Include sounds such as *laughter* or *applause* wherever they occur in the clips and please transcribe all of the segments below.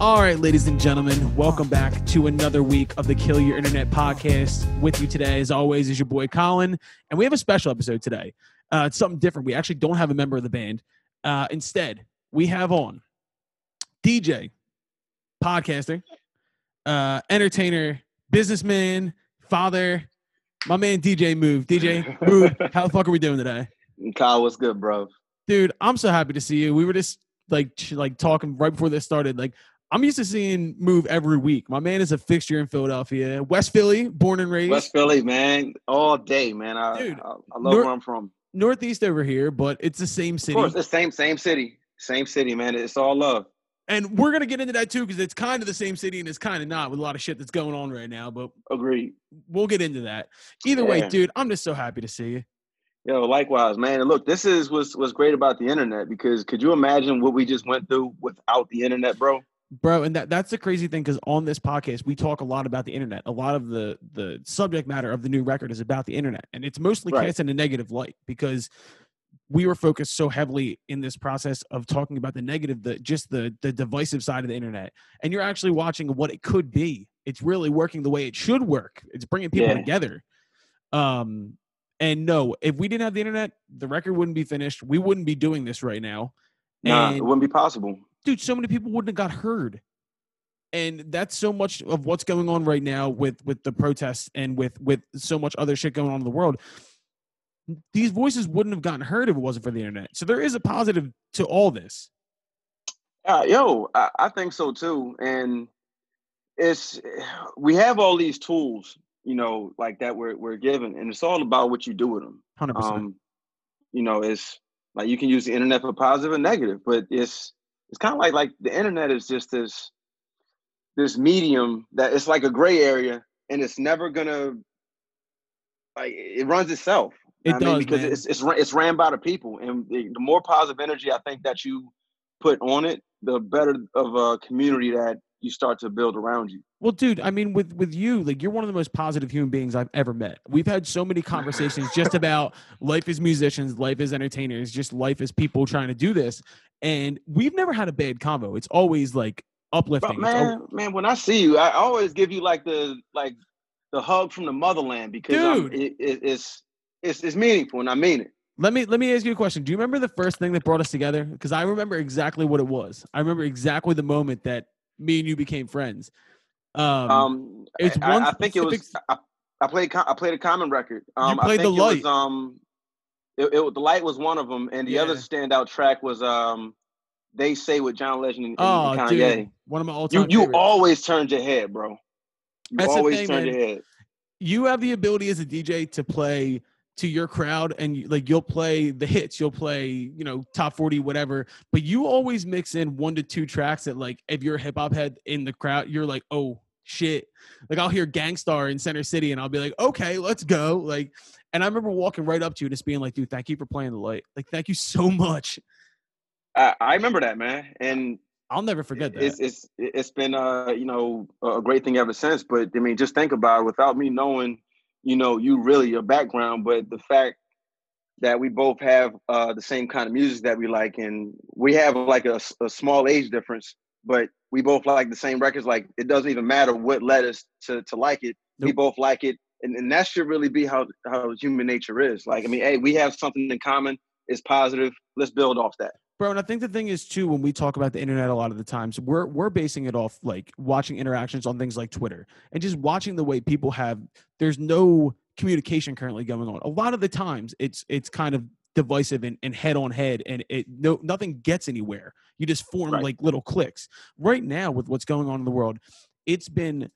All right, ladies and gentlemen, welcome back to another week of the Kill Your Internet podcast. With you today, as always, is your boy Colin, and we have a special episode today. Uh, it's something different. We actually don't have a member of the band. Uh, instead, we have on DJ, podcasting, uh, entertainer, businessman, father, my man DJ Muve. DJ Muve, *laughs* how the fuck are we doing today? Kyle, what's good, bro? Dude, I'm so happy to see you. We were just like ch- like talking right before this started. Like I'm used to seeing Muve every week. My man is a fixture in Philadelphia, West Philly, born and raised. West Philly, man, all day, man. I, Dude, I, I love North- where I'm from. Northeast over here, but it's the same city. Of course, the same same city, same city, man. It's all love. And we're gonna get into that too because it's kind of the same city and it's kind of not with a lot of shit that's going on right now. But Agreed. we'll get into that. Either way, dude, I'm just so happy to see you. Yo, likewise, man. And look, this is what's what's great about the internet because could you imagine what we just went through without the internet, bro? Bro and that that's the crazy thing because on this podcast we talk a lot about the internet a lot of the the subject matter of the new record is about the internet and it's mostly Right. cast in a negative light because we were focused so heavily in this process of talking about the negative the just the the divisive side of the internet and you're actually watching what it could be it's really working the way it should work it's bringing people Yeah. together um and no if we didn't have the internet the record wouldn't be finished we wouldn't be doing this right now Nah, And- it wouldn't be possible. Dude, so many people wouldn't have got heard. And that's so much of what's going on right now with with the protests and with with so much other shit going on in the world. These voices wouldn't have gotten heard if it wasn't for the internet. So there is a positive to all this. Uh, yo, I, I think so too. And it's we have all these tools, you know, like that we're we're given, and it's all about what you do with them. Hundred percent. Um, you know, it's like you can use the internet for positive and negative, but it's it's kind of like like the internet is just this this medium that it's like a gray area, and it's never gonna like it runs itself. It I does, mean, because man. it's it's it's ran by the people, and the, the more positive energy I think that you put on it, the better of a community that you start to build around you. Well, dude, I mean, with with you, like you're one of the most positive human beings I've ever met. We've had so many conversations just *laughs* about life as musicians, life as entertainers, just life as people trying to do this, and we've never had a bad convo. It's always like uplifting. But man, man, when I see you, I always give you like the like the hug from the motherland because Dude. it, it, it's it's it's meaningful and I mean it. Let me let me ask you a question. Do you remember the first thing that brought us together? Because I remember exactly what it was. I remember exactly the moment that me and you became friends. Um, Um, it's I, one I think it was I, I played I played a Common record. Um, played I The think it Light. was um, it, it, the light was one of them, and the other standout track was um, they say with John Legend and, and oh, Kanye. dude, one of my You all-time you favorites. always turned your head, bro. You That's always thing, turned man. your head. you have the ability as a DJ to play to your crowd and like you'll play the hits, you'll play, you know, top 40 whatever, but you always mix in one to two tracks that like if you're a hip hop head in the crowd, you're like, "Oh, shit." Like I'll hear Gang Starr in Center City and I'll be like, "Okay, let's go." Like and I remember walking right up to you and just being like, "Dude, thank you for playing the light. Like thank you so *laughs* much." I, I remember that, man, and I'll never forget that. it's it's it's been uh you know a great thing ever since. But I mean, just think about it. Without me knowing, you know, you really your background, but the fact that we both have uh the same kind of music that we like, and we have like a small age difference, but we both like the same records. Like it doesn't even matter what led us to to like it. We both like it, and, and that should really be how how human nature is. Like I mean, hey, we have something in common. It's positive. Let's build off that. Bro, and I think the thing is too when we talk about the internet a lot of the times, we're we're basing it off like watching interactions on things like Twitter and just watching the way people have there's no communication currently going on. A lot of the times it's it's kind of divisive and, and head on head and it no nothing gets anywhere. You just form Right. like little clicks. Right now with what's going on in the world, it's been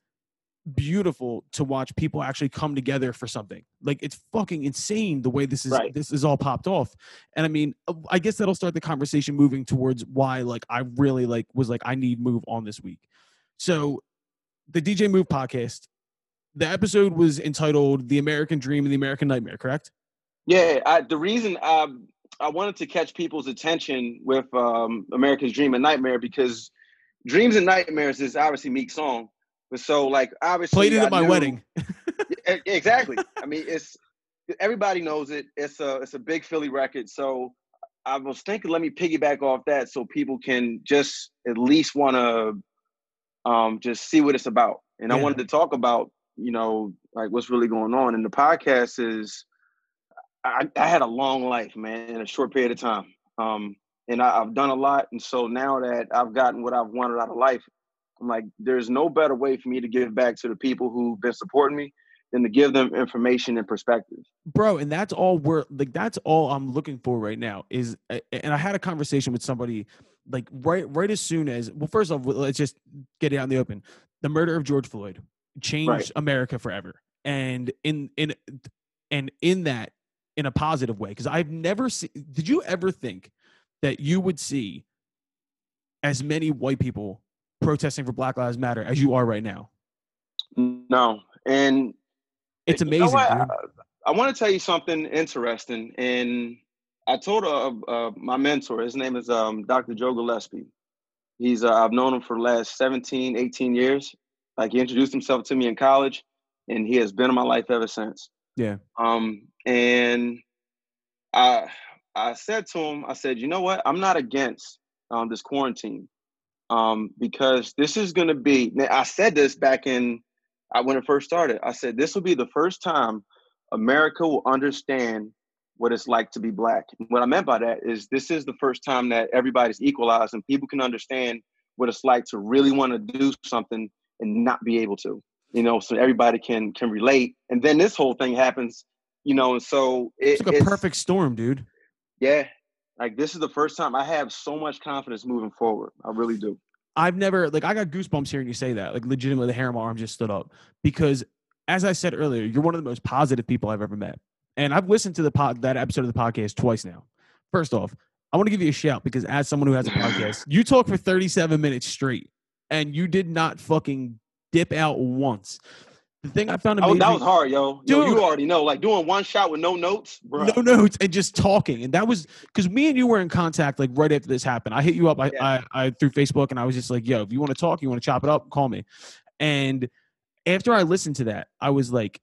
beautiful to watch people actually come together for something. Like it's fucking insane the way this is Right. this is all popped off. And I mean, uh, I guess that'll start the conversation moving towards why like I really like was like I need Muve on this week. So the DJ Muve podcast, the episode was entitled "The American Dream and the American Nightmare." Correct? Yeah, I, the reason um, I wanted to catch people's attention with um, America's Dream and Nightmare because Dreams and Nightmares is obviously Meek's song, but so like obviously Played it I at my knew- wedding. *laughs* Exactly. I mean, it's everybody knows it. It's a it's a big Philly record, so I was thinking, let me piggyback off that so people can just at least want to um, just see what it's about. And Yeah. I wanted to talk about, you know, like what's really going on. And the podcast is, I, I had a long life, man, in a short period of time. Um, and I, I've done a lot. And so now that I've gotten what I've wanted out of life, I'm like, there's no better way for me to give back to the people who've been supporting me than to give them information and perspective. bro and that's all we're like that's all i'm looking for right now is and i had a conversation with somebody like right right as soon as well first off let's just get it out in the open the murder of george floyd changed Right. america forever and in in and in that in a positive way because i've never seen did you ever think that you would see as many white people protesting for black lives matter as you are right now No. And it's You know amazing. I, I want to tell you something interesting. And I told uh, uh, my mentor, his name is um, Dr. Joe Gillespie. He's uh, I've known him for the last 17, 18 years. Like he introduced himself to me in college, and he has been in my life ever since. Yeah. Um, and I I said to him, I said, you know what? I'm not against um, this quarantine um, because this is going to be. I said this back in I, when it first started. I said this will be the first time America will understand what it's like to be black. What I meant by that is this is the first time that everybody's equalized and people can understand what it's like to really want to do something and not be able to. You know, so everybody can can relate. And then this whole thing happens. You know, and so it, it's like a perfect storm dude Yeah, like this is the first time I have so much confidence moving forward. I really do. I've never like I got goosebumps hearing you say that. Like legitimately, the hair on my arm just stood up because, as I said earlier, you're one of the most positive people I've ever met, and I've listened to the pod that episode of the podcast twice now. First off, I want to give you a shout because as someone who has a podcast, you talk for 37 minutes straight, and you did not fucking dip out once. The thing I found I was, that was hard, yo. Yo, Dude. you already know. Like doing one shot with no notes, bro. no notes and just talking and that was because me and you were in contact like right after this happened i hit you up I, Yeah. I i through facebook and i was just like yo if you want to talk you want to chop it up call me and after i listened to that i was like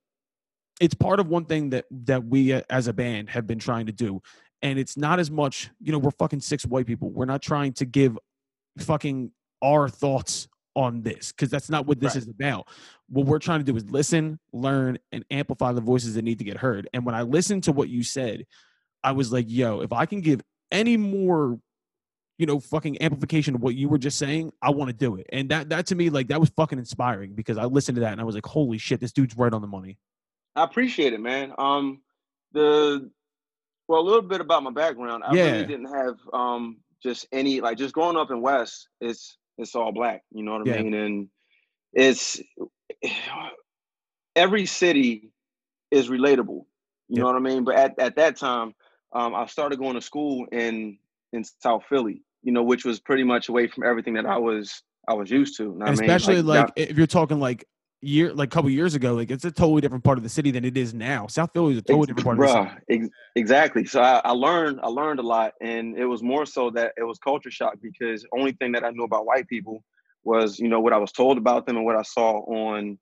it's part of one thing that that we uh, as a band have been trying to do and it's not as much you know we're fucking six white people we're not trying to give fucking our thoughts on this because that's not what this Right. is about what we're trying to do is listen learn and amplify the voices that need to get heard and when i listened to what you said i was like yo if i can give any more you know fucking amplification of what you were just saying i want to do it and that that to me like that was fucking inspiring because i listened to that and i was like holy shit this dude's right on the money I appreciate it, man. Um, the well, a little bit about my background. I Yeah. really didn't have um just any like just growing up in West. It's it's all black. You know what I Yeah. mean? And it's *sighs* every city is relatable. You Yep. know what I mean? But at, at that time, um, I started going to school in in South Philly. You know, which was pretty much away from everything that I was I was used to. You know what I mean? especially like, yeah. if you're talking like year like a couple years ago like it's a totally different part of the city than it is now south philly is a totally different part of the city ex- exactly. So I, I learned, I learned a lot, and it was more so that it was culture shock because only thing that I knew about white people was, you know, what I was told about them and what I saw on,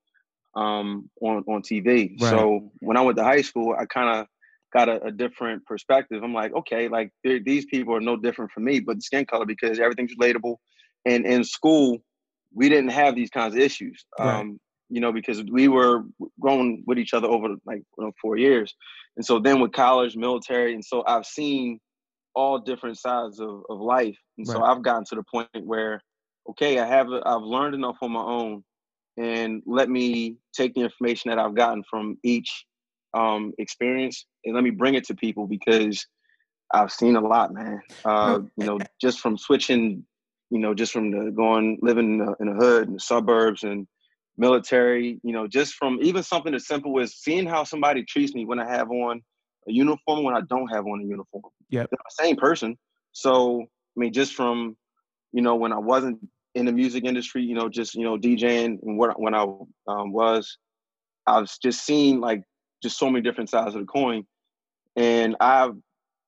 um, on on TV. Right. So when I went to high school, I kind of got a, a different perspective. I'm like, okay, like these people are no different from me, but the skin color because everything's relatable. And in school, we didn't have these kinds of issues. Right. Um, you know, because we were growing with each other over like you know, four years. And so then with college, military, and so I've seen all different sides of, of life. And so I've gotten to the point where, okay, I have I've learned enough on my own, and let me take the information that I've gotten from each um, experience and let me bring it to people because I've seen a lot, man. Uh, you know, just from switching, you know, just from the going living in the, in the hood and the suburbs and military, you know, just from even something as simple as seeing how somebody treats me when I have on a uniform when I don't have on a uniform. Yeah. Same person. So I mean, just from you know when I wasn't in the music industry, you know, just you know DJing and what when I um, was, I was just seeing like just so many different sides of the coin, and I,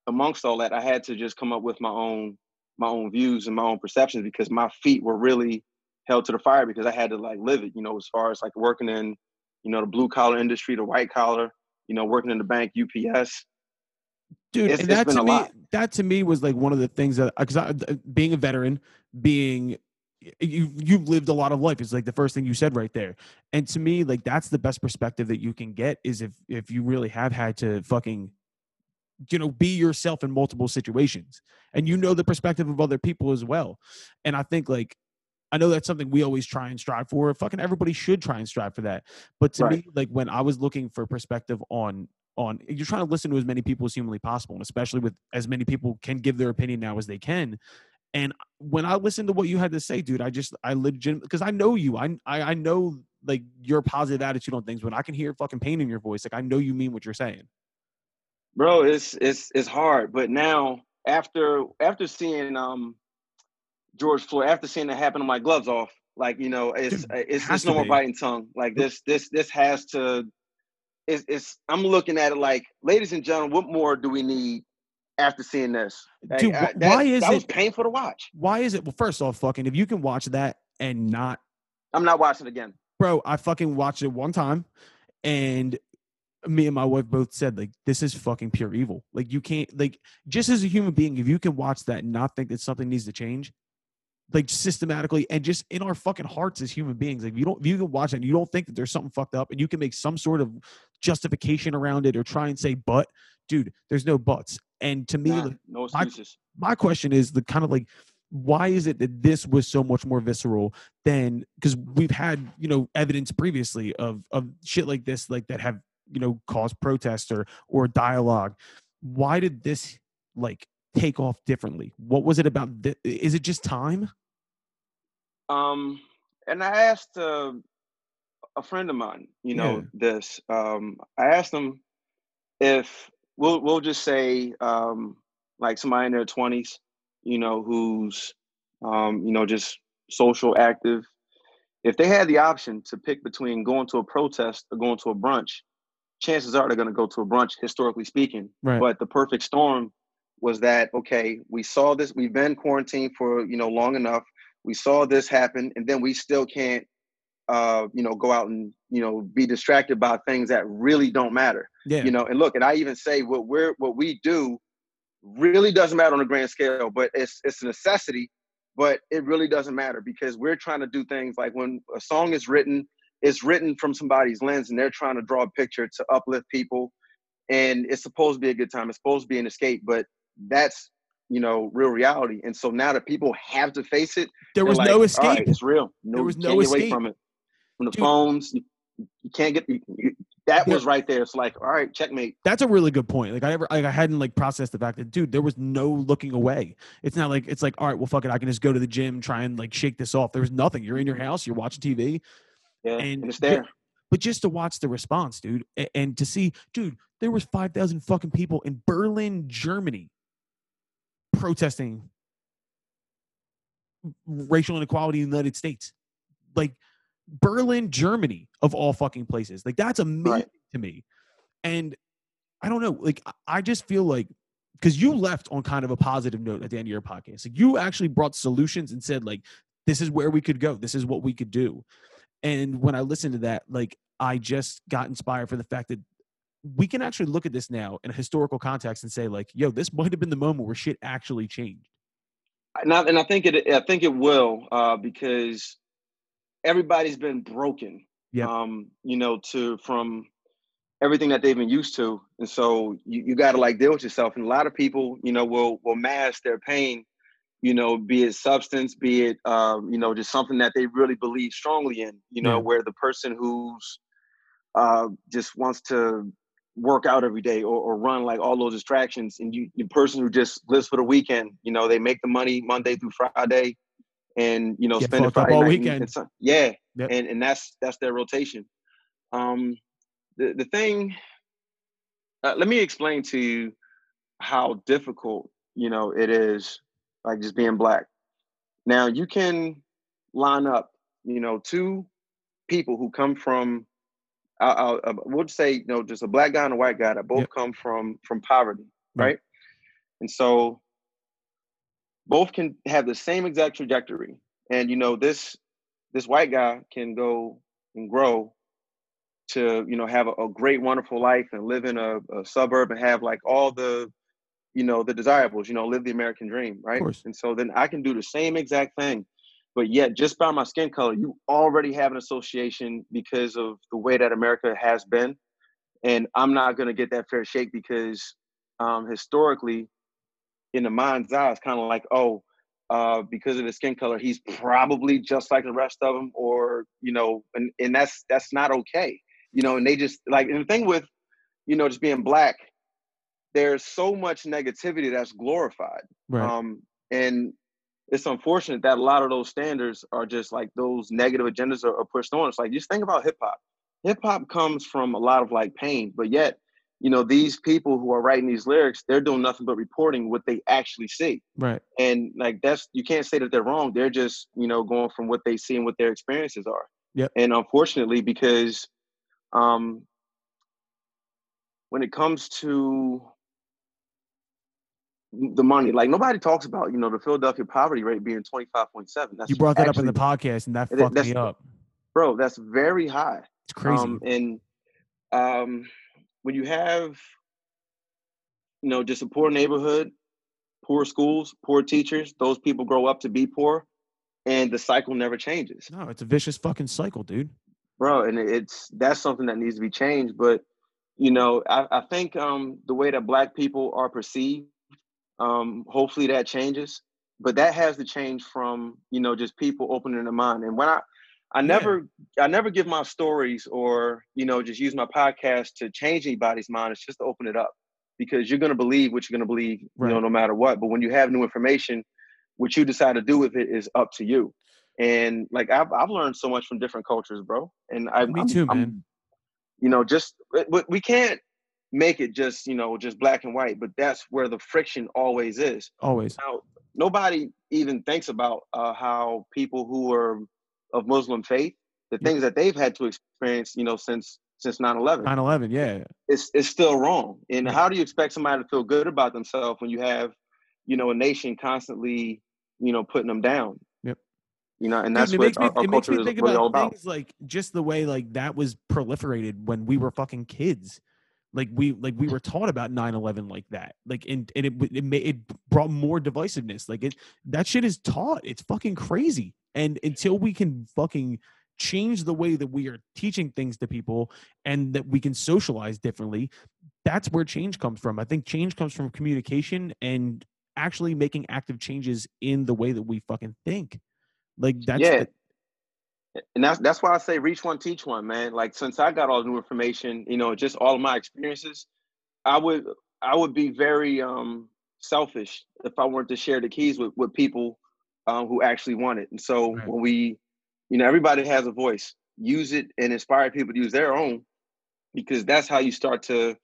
amongst all that, I had to just come up with my own my own views and my own perceptions because my feet were really held to the fire because I had to like live it, you know, as far as like working in, you know, the blue collar industry, the white collar, you know, working in the bank, UPS. dude It's- and that to me lot. that to me was like one of the things that because being a veteran being you you've lived a lot of life it's like the first thing you said right there and to me like that's the best perspective that you can get is if if you really have had to fucking you know be yourself in multiple situations and you know the perspective of other people as well and i think like i know that's something we always try and strive for. Fucking everybody should try and strive for that. But to Right. me like when i was looking for perspective on on you're trying to listen to as many people as humanly possible and especially with as many people can give their opinion now as they can. And when i listened to what you had to say dude i just i legit because i know you. I, I i know like your positive attitude on things. When i can hear fucking pain in your voice like i know you mean what you're saying. Bro it's it's it's hard. But now after after seeing um george floyd after seeing that happen on my gloves off. Like you know it's Dude, uh, it's, it's no to more biting tongue. Like this this this has to it's, it's i'm looking at it like ladies and gentlemen what more do we need after seeing this? Like, Dude, I- that- why is that was it- painful to watch. why is it well first off fucking if you can watch that and not i'm not watching it again. Bro i fucking watched it one time and me and my wife both said like this is fucking pure evil. Like you can't like just as a human being if you can watch that and not think that something needs to change like systematically and just in our fucking hearts as human beings like if you don't if you can watch it and you don't think that there's something fucked up and you can make some sort of justification around it or try and say but dude there's no buts. And to me Nah, no excuses. my question is the kind of like why is it that this was so much more visceral than because we've had you know evidence previously of of shit like this like that have you know caused protests or or dialogue. Why did this like take off differently? What was it about thi- is it just time Um, and I asked uh, a friend of mine, you know, Yeah. this. Um, I asked him if we'll we'll just say um, like somebody in their twenties, you know, who's um, you know just social active. If they had the option to pick between going to a protest or going to a brunch, chances are they're going to go to a brunch, historically speaking. right But the perfect storm was that okay, we saw this, we've been quarantined for you know long enough. We saw this happen, and then we still can't, uh, you know, go out and you know be distracted by things that really don't matter. yeah You know, and look, and I even say what we're what we do really doesn't matter on a grand scale, but it's it's a necessity. But it really doesn't matter because we're trying to do things like when a song is written, it's written from somebody's lens, and they're trying to draw a picture to uplift people and it's supposed to be a good time. It's supposed to be an escape, but that's you know real reality. And so now that people have to face it, there was like, no escape right, it's real. No, There was no escape. from it. From the Dude. phones, you, you can't get. You, you- that was right there. It's like, all right, checkmate. that's a really good point. Like I ever, like I hadn't like processed the fact that, dude, there was no looking away. It's not like it's like, all right, well, fuck it, I can just go to the gym, try and like shake this off. There was nothing. You're in your house, you're watching TV, Yeah, And and, it's there. but just to watch the response, dude, a- and to see, dude, there was five thousand fucking people in Berlin, Germany, protesting racial inequality in the United States, like Berlin, Germany, of all fucking places. Like that's amazing Right. to me, and I don't know, like I- I just feel like because you left on kind of a positive note at the end of your podcast, like you actually brought solutions and said like, this is where we could go, this is what we could do, and when I listened to that, like I just got inspired for the fact that we can actually look at this now in a historical context and say like, yo, this *laughs* might have been the moment where shit actually changed. And I, and I think it. I think it will uh, because everybody's been broken. Yep. Um, you know, to from everything that they've been used to, and so you, you got to like deal with yourself. And a lot of people, you know, will will mask their pain. You know, be it substance, be it um, you know, just something that they really believe strongly in. You know, Yeah. where the person who's uh, just wants to work out every day or, or run like all those distractions and you the person who just lives for the weekend you know they make the money monday through friday and you know Get spend it friday all night and- weekend. and Sun- yeah Yep. and and that's that's their rotation um the, the thing uh, let me explain to you how difficult you know it is like just being black now you can line up you know two people who come from I'll, I'll, we'll just say you know just a black guy and a white guy that both Yep. come from from poverty Right. right and so both can have the same exact trajectory and you know this this white guy can go and grow to you know have a, a great wonderful life and live in a, a suburb and have like all the you know the desirables you know live the american dream right and so then i can do the same exact thing but yet just by my skin color, you already have an association because of the way that America has been, and I'm not going to get that fair shake because um, historically, in the mind's eye, it's kind of like, oh, uh, because of his skin color, he's probably just like the rest of them, or you know, and and that's that's not okay, you know. And they just like, and the thing with, you know, just being black, there's so much negativity that's glorified, Right. um, and it's unfortunate that a lot of those standards are just like those negative agendas are, are pushed on. It's like just think about hip hop. Hip hop comes from a lot of like pain, but yet, you know, these people who are writing these lyrics, they're doing nothing but reporting what they actually see. right. And like that's you can't say that they're wrong. They're just, you know, going from what they see and what their experiences are. Yep. And unfortunately, because um when it comes to the money, like nobody talks about, you know, the Philadelphia poverty rate being 25.7. That's You brought that up in the podcast, and that fucked me up. bro, that's very high. It's crazy. Um, and um, when you have, you know, just a poor neighborhood, poor schools, poor teachers, those people grow up to be poor, and the cycle never changes, no, it's a vicious fucking cycle, dude. bro. And it's that's something that needs to be changed. But you know, I, I think um, the way that Black people are perceived, um, hopefully that changes. But that has to change from you know just people opening their mind. And when I I Yeah. never I never give my stories or you know just use my podcast to change anybody's mind. It's just to open it up because you're gonna believe what you're gonna believe, you know, no matter what. But when you have new information, what you decide to do with it is up to you. And like I've I've learned so much from different cultures, bro. And I Me I'm- too, I'm- man. you know, just we can't make it just you know just black and white, but that's where the friction always is Always. now nobody even thinks about uh, how people who are of muslim faith the Yeah. things that they've had to experience you know since since 9-11 9/11. Yeah. it's, it's still wrong and Yeah. how do you expect somebody to feel good about themselves when you have you know a nation constantly you know putting them down Yep. you know and that's it what me, our, our it makes culture me is think really all about about things like just the way like that was proliferated when we were fucking kids. Like we like we were taught about 9/11 like that. Like and, and it it made it brought more divisiveness. Like it that shit is taught. It's fucking crazy. And until we can fucking change the way that we are teaching things to people and that we can socialize differently, that's where change comes from. I think change comes from communication and actually making active changes in the way that we fucking think. Like that's yeah the- and that's that's why I say reach one, teach one, man. Like since I got all the new information, you know, just all of my experiences, I would I would be very um selfish if I weren't to share the keys with with people um, who actually want it. And so Right. when we, you know, everybody has a voice. Use it and inspire people to use their own, because that's how you start to,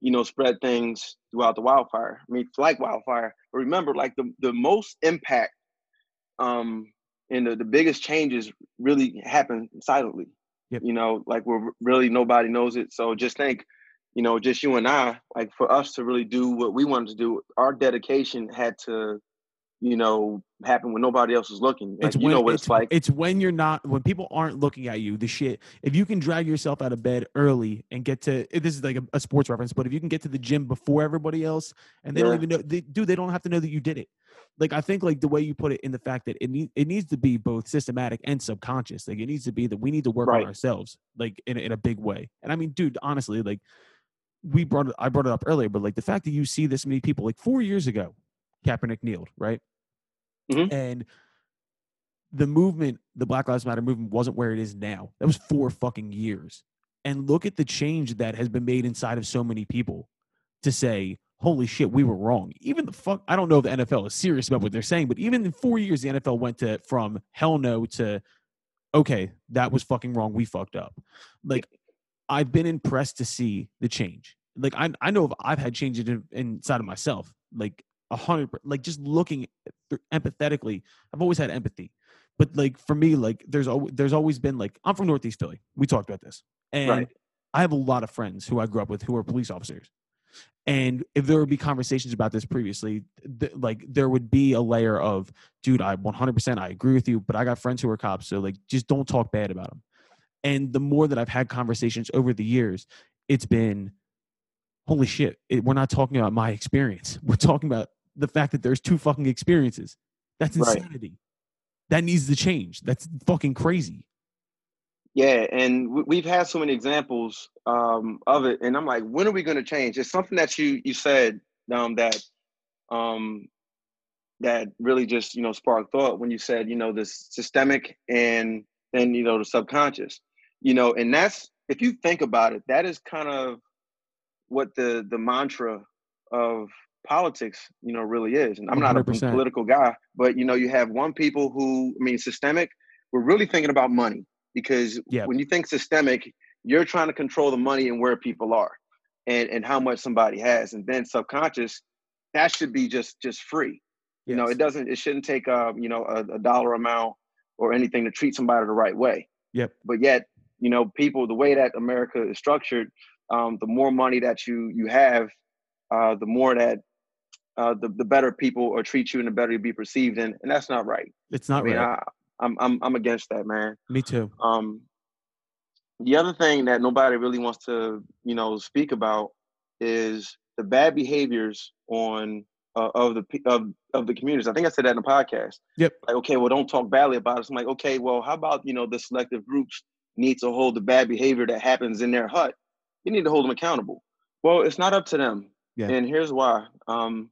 you know, spread things throughout the wildfire. I mean, like wildfire. But remember, like the the most impact um and the, the biggest changes really happen silently. Yep. You know, like where really nobody knows it. So just think, you know, just you and I, like for us to really do what we wanted to do, our dedication had to, you know, happen when nobody else is looking. Like it's you when know what it's, it's, like. It's when you're not when people aren't looking at you. The shit. If you can drag yourself out of bed early and get to eh, this is like a, a sports reference, but if you can get to the gym before everybody else, and they don't even know, they, dude, they don't have to know that you did it. Like I think like the way you put it in the fact that it need, it needs to be both systematic and subconscious. Like it needs to be that we need to work Right. on ourselves, like in a, in a big way. And I mean, dude, honestly, like we brought it, I brought it up earlier, but like the fact that you see this many people, like four years ago, Kaepernick kneeled, right? Mhm. And the movement, the Black Lives Matter movement, wasn't where it is now. That was four fucking years. And look at the change that has been made inside of so many people to say, holy shit, we were wrong. Even the fuck, I don't know if the NFL is serious about what they're saying, but even in four years, the NFL went to from hell no to, okay, that was fucking wrong. We fucked up. Like, I've been impressed to see the change. Like, I, I know I've had changes in, inside of myself, like a hundred, like just looking empathetically, I've always had empathy. But like for me, like there's always there's always been like I'm from Northeast Philly. We talked about this, and Right. I have a lot of friends who I grew up with who are police officers. And if there would be conversations about this previously, th- like there would be a layer of, dude, I 100% I agree with you, but I got friends who are cops, so like just don't talk bad about them. And the more that I've had conversations over the years, it's been, holy shit, it, we're not talking about my experience. *laughs* We're talking about the fact that there's two fucking experiences. That's Right. insanity. that needs to change. That's fucking crazy. Yeah, and we've had so many examples um, of it, and I'm like, when are we going to change? It's something that you you said um, that um, that really just you know sparked thought when you said you know this systemic and then you know the subconscious, you know, and that's if you think about it, that is kind of what the the mantra of politics, you know, really is. And I'm 100%. not a political guy, but you know, you have one people who, I mean, systemic. We're really thinking about money because yeah. when you think systemic, you're trying to control the money and where people are and, and how much somebody has. And then subconscious, that should be just just free. Yes. You know, it doesn't it shouldn't take um, you know, a, a dollar amount or anything to treat somebody the right way. Yep. But yet, you know, people the way that America is structured, um, the more money that you you have, uh, the more that uh, the the better people or treat you and the better you be perceived, and and that's not right. It's not I mean, right. I'm I'm I'm against that, man. Me too. Um, the other thing that nobody really wants to, you know, speak about is the bad behaviors on uh, of the of of the communities. I think I said that in the podcast. Yep. Like, okay, well, don't talk badly about us. I'm like, okay, well, how about you know the selective groups need to hold the bad behavior that happens in their hut? You need to hold them accountable. Well, it's not up to them. Yeah. And here's why. Um,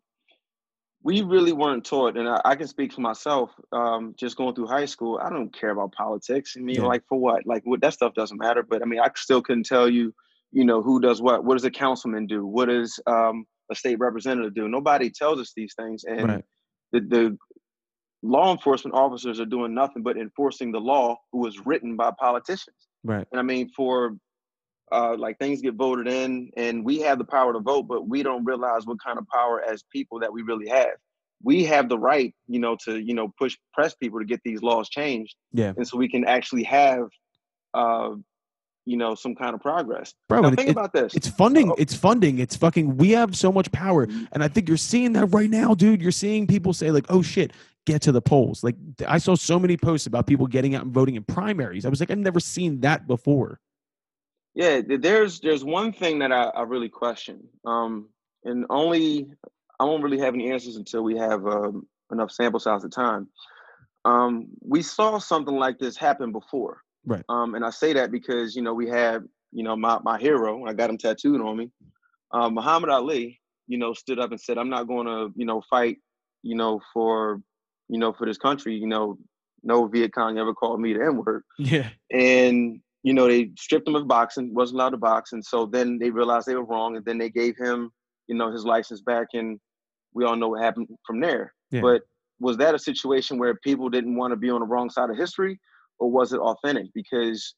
we really weren't taught, and I, I can speak for myself. Um, just going through high school, I don't care about politics. I mean, yeah. like for what? Like what? That stuff doesn't matter. But I mean, I still couldn't tell you, you know, who does what. What does a councilman do? What does um, a state representative do? Nobody tells us these things, and right. the, the law enforcement officers are doing nothing but enforcing the law, who was written by politicians. Right. And I mean, for uh, like things get voted in and we have the power to vote but we don't realize what kind of power as people that we really have. We have the right you know to you know push press people to get these laws changed. Yeah. And so we can actually have uh you know some kind of progress. Bro now, think it, about this. it's funding Uh-oh. it's funding it's fucking we have so much power. Mm-hmm. and i think you're seeing that right now dude. You're seeing people say like oh shit get to the polls. Like i saw so many posts about people getting out and voting in primaries. I was like i've never seen that before yeah, there's there's one thing that I, I really question, um, and only I won't really have any answers until we have um, enough sample size of time. Um, we saw something like this happen before, right? Um, and I say that because you know we had you know my my hero, I got him tattooed on me, uh, Muhammad Ali. You know, stood up and said, "I'm not going to you know fight, you know for you know for this country. You know, no Viet Cong ever called me the N word. Yeah, and you know, they stripped him of boxing, wasn't allowed to box, and so then they realized they were wrong, and then they gave him, you know, his license back, and we all know what happened from there. Yeah. But was that a situation where people didn't want to be on the wrong side of history, or was it authentic? Because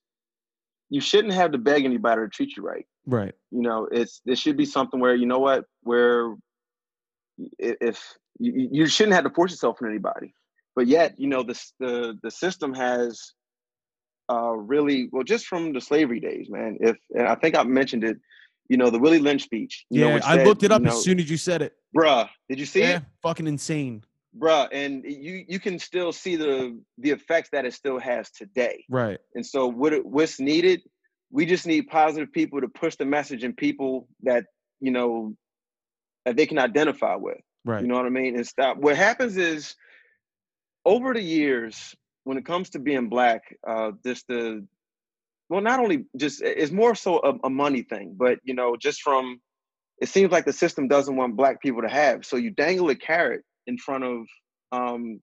you shouldn't have to beg anybody to treat you right. Right. You know, it's it should be something where you know what, where if you, you shouldn't have to force yourself on anybody, but yet you know the the the system has uh, really well just from the slavery days, man. If and I think I mentioned it, you know, the Willie Lynch speech. yeah, know, I looked it up you know, as soon as you said it. Bruh, did you see yeah, it? Fucking insane. Bruh, and you you can still see the the effects that it still has today. Right. And so what it, what's needed, we just need positive people to push the message and people that, you know, that they can identify with. Right. You know what I mean? And stop. What happens is over the years, when it comes to being black, uh, just the well, not only just it's more so a, a, money thing, but you know, just from it seems like the system doesn't want black people to have. So you dangle a carrot in front of um,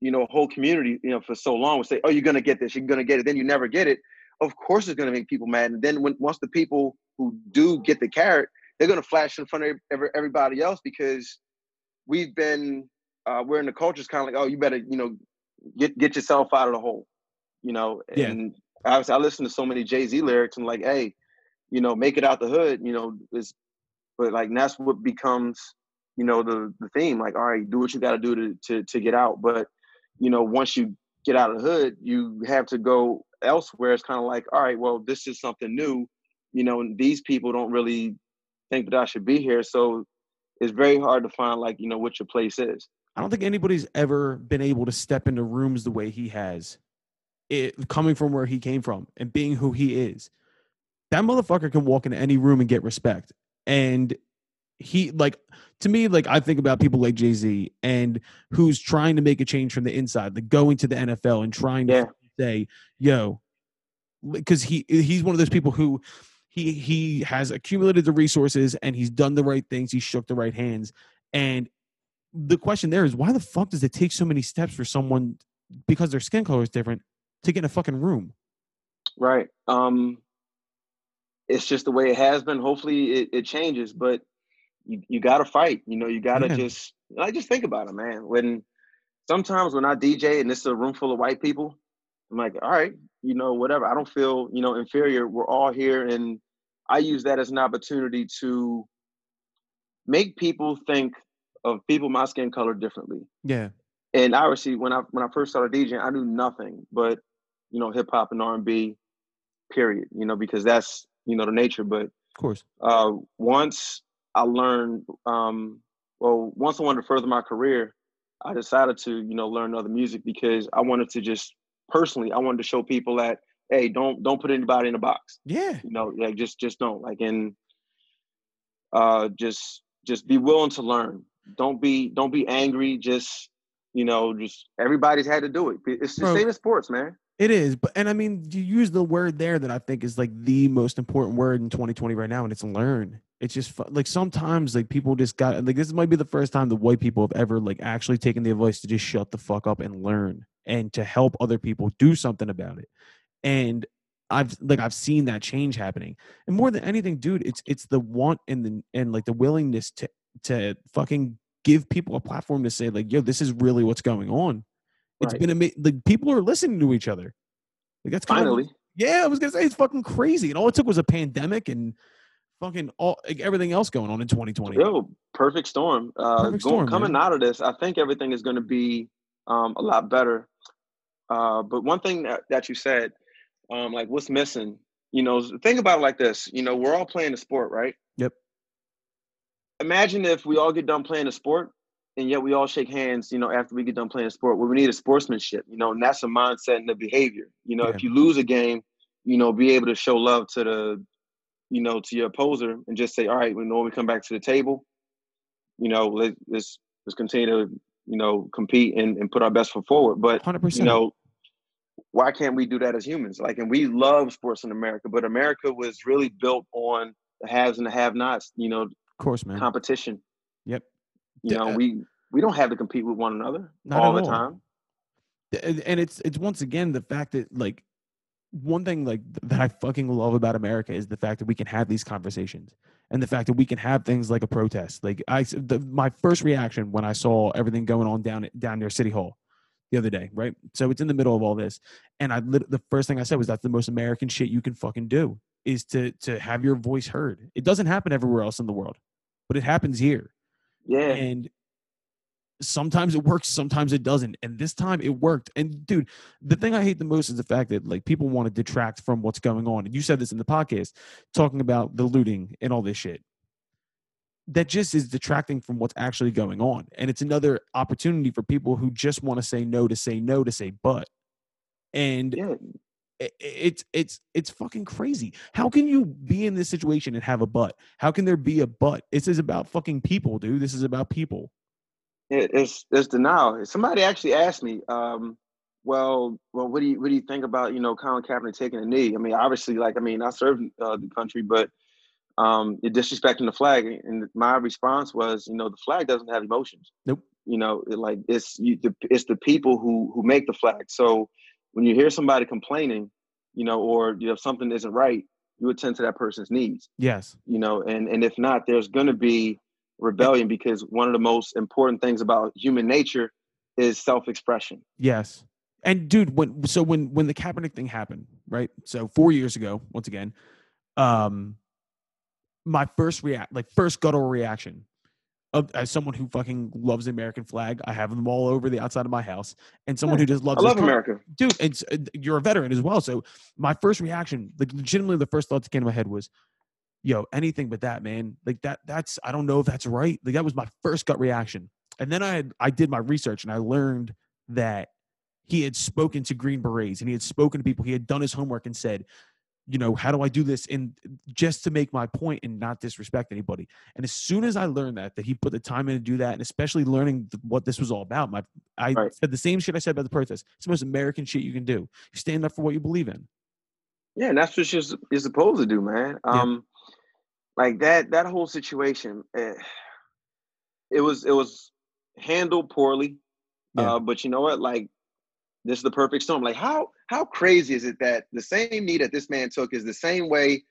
you know, a whole community, you know, for so long would say, Oh, you're gonna get this, you're gonna get it, then you never get it. Of course it's gonna make people mad. And then when once the people who do get the carrot, they're gonna flash in front of every, everybody else because we've been uh, we're in the culture is kind of like, oh, you better, you know, get get yourself out of the hole, you know. Yeah. And I, I listen to so many Jay Z lyrics and like, hey, you know, make it out the hood, you know, is but like that's what becomes, you know, the the theme. Like, all right, do what you got to do to to to get out. But you know, once you get out of the hood, you have to go elsewhere. It's kind of like, all right, well, this is something new, you know, and these people don't really think that I should be here. So it's very hard to find like, you know, what your place is. I don't think anybody's ever been able to step into rooms the way he has, it coming from where he came from and being who he is. That motherfucker can walk into any room and get respect. And he like to me like I think about people like Jay Z and who's trying to make a change from the inside, like going to the NFL and trying to Yeah. say, "Yo," because he he's one of those people who he he has accumulated the resources and he's done the right things. He shook the right hands, and the question there is, why the fuck does it take so many steps for someone because their skin color is different to get in a fucking room? Right. Um, it's just the way it has been. Hopefully, it, it changes, but you you got to fight. You know, you got to Yeah. just like just think about it, man. When sometimes when I DJ and it's a room full of white people, I'm like, all right, you know, whatever. I don't feel you know inferior. We're all here, and I use that as an opportunity to make people think of people my skin color differently Yeah, and obviously when I when I first started DJing, I knew nothing but you know hip hop and R and B, period. You know because that's you know the nature. But of course. uh, once I learned, um, well, once I wanted to further my career, I decided to you know learn other music because I wanted to just personally I wanted to show people that hey don't don't put anybody in a box. Yeah, You know like just just don't like and uh, just just be willing to learn. Don't be don't be angry. Just you know, just everybody's had to do it. It's the Bro. same in sports, man. It is, but and I mean, you use the word there that I think is like the most important word in 2020 right now, and it's learn. It's just fu- like sometimes like people just got like this might be the first time the white people have ever like actually taken the advice to just shut the fuck up and learn and to help other people do something about it. And I've like I've seen that change happening, and more than anything, dude, it's it's the want and the and like the willingness to to fucking give people a platform to say like, yo, this is really what's going on. It's Right. been amazing. Like people are listening to each other. Like that's kind of Finally, yeah. I was gonna say it's fucking crazy, and all it took was a pandemic and fucking all like, everything else going on in 2020. yo, perfect storm. Uh, Perfect going, storm, coming man. out of this, I think everything is going to be um, a lot better. Uh, but one thing that, that you said, um, like what's missing, you know, think about it like this. You know, we're all playing a sport, right? Imagine if we all get done playing a sport and yet we all shake hands, you know, after we get done playing a sport. What we need is sportsmanship, you know, and that's a mindset and a behavior. You know, if you lose a game, you know, be able to show love to the, you know, to your opposer and just say, all right, when we come back to the table, you know, let, let's let's continue to, you know, compete and, and put our best foot forward. But 100. you percent know, why can't we do that as humans? Like, and we love sports in America, but America was really built on the haves and the have-nots. You know, course, man. competition. Yep. You know, Yeah. we we don't have to compete with one another Not all at the all. time. and and it's it's once again the fact that like one thing like that I fucking love about America is the fact that we can have these conversations and the fact that we can have things like a protest. Like I, the, my first reaction when I saw everything going on down down near City Hall the other day, right? So it's in the middle of all this, and I the first thing I said was that's the most American shit you can fucking do is to to have your voice heard. It doesn't happen everywhere else in the world, but it happens here. Yeah. and sometimes it works sometimes it doesn't. And this time it worked. And dude the thing i hate the most is the fact that like people want to detract from what's going on. And you said this in the podcast talking about the looting and all this shit. That just is detracting from what's actually going on. And it's another opportunity for people who just want to say no to say no to say but. And yeah. It's it's it's fucking crazy. How can you be in this situation and have a butt? How can there be a butt? This is about fucking people, dude. This is about people. It's it's denial. Somebody actually asked me, um, well, well, what do you what do you think about you know Colin Kaepernick taking a knee? I mean, obviously, like I mean, I served uh, the country, but um, you're disrespecting the flag. And my response was, you know, the flag doesn't have emotions. Nope. You know, it, like it's you, the, it's the people who who make the flag. So when you hear somebody complaining, you know, or you know something isn't right, you attend to that person's needs Yes. you know and and if not there's going to be rebellion because one of the most important things about human nature is self-expression Yes. And dude, when so when when the Kaepernick thing happened, right? So four years ago, once again, um, my first react, like first guttural reaction, of as someone who fucking loves the American flag, I have them all over the outside of my house, and someone Yeah. who just loves. i love country- america dude. It's uh, you're a veteran as well, so my first reaction, like legitimately, the first thought that came to my head was, "Yo, anything but that, man. Like that. That's I don't know if that's right. Like that was my first gut reaction, and then I had, I did my research and I learned that he had spoken to Green Berets and he had spoken to people. He had done his homework and said, you know, how do I do this And just to make my point and not disrespect anybody? And as soon as I learned that, that he put the time in to do that, and especially learning th- what this was all about, my I Right. said the same shit I said about the protest. It's the most American shit you can do. You stand up for what you believe in. Yeah, and that's what you're, you're supposed to do, man. Yeah. Um, like that that whole situation, eh, it was it was handled poorly. Yeah. Uh, but you know what? Like this is the perfect storm. Like how how crazy is it that the same knee that this man took is the same way?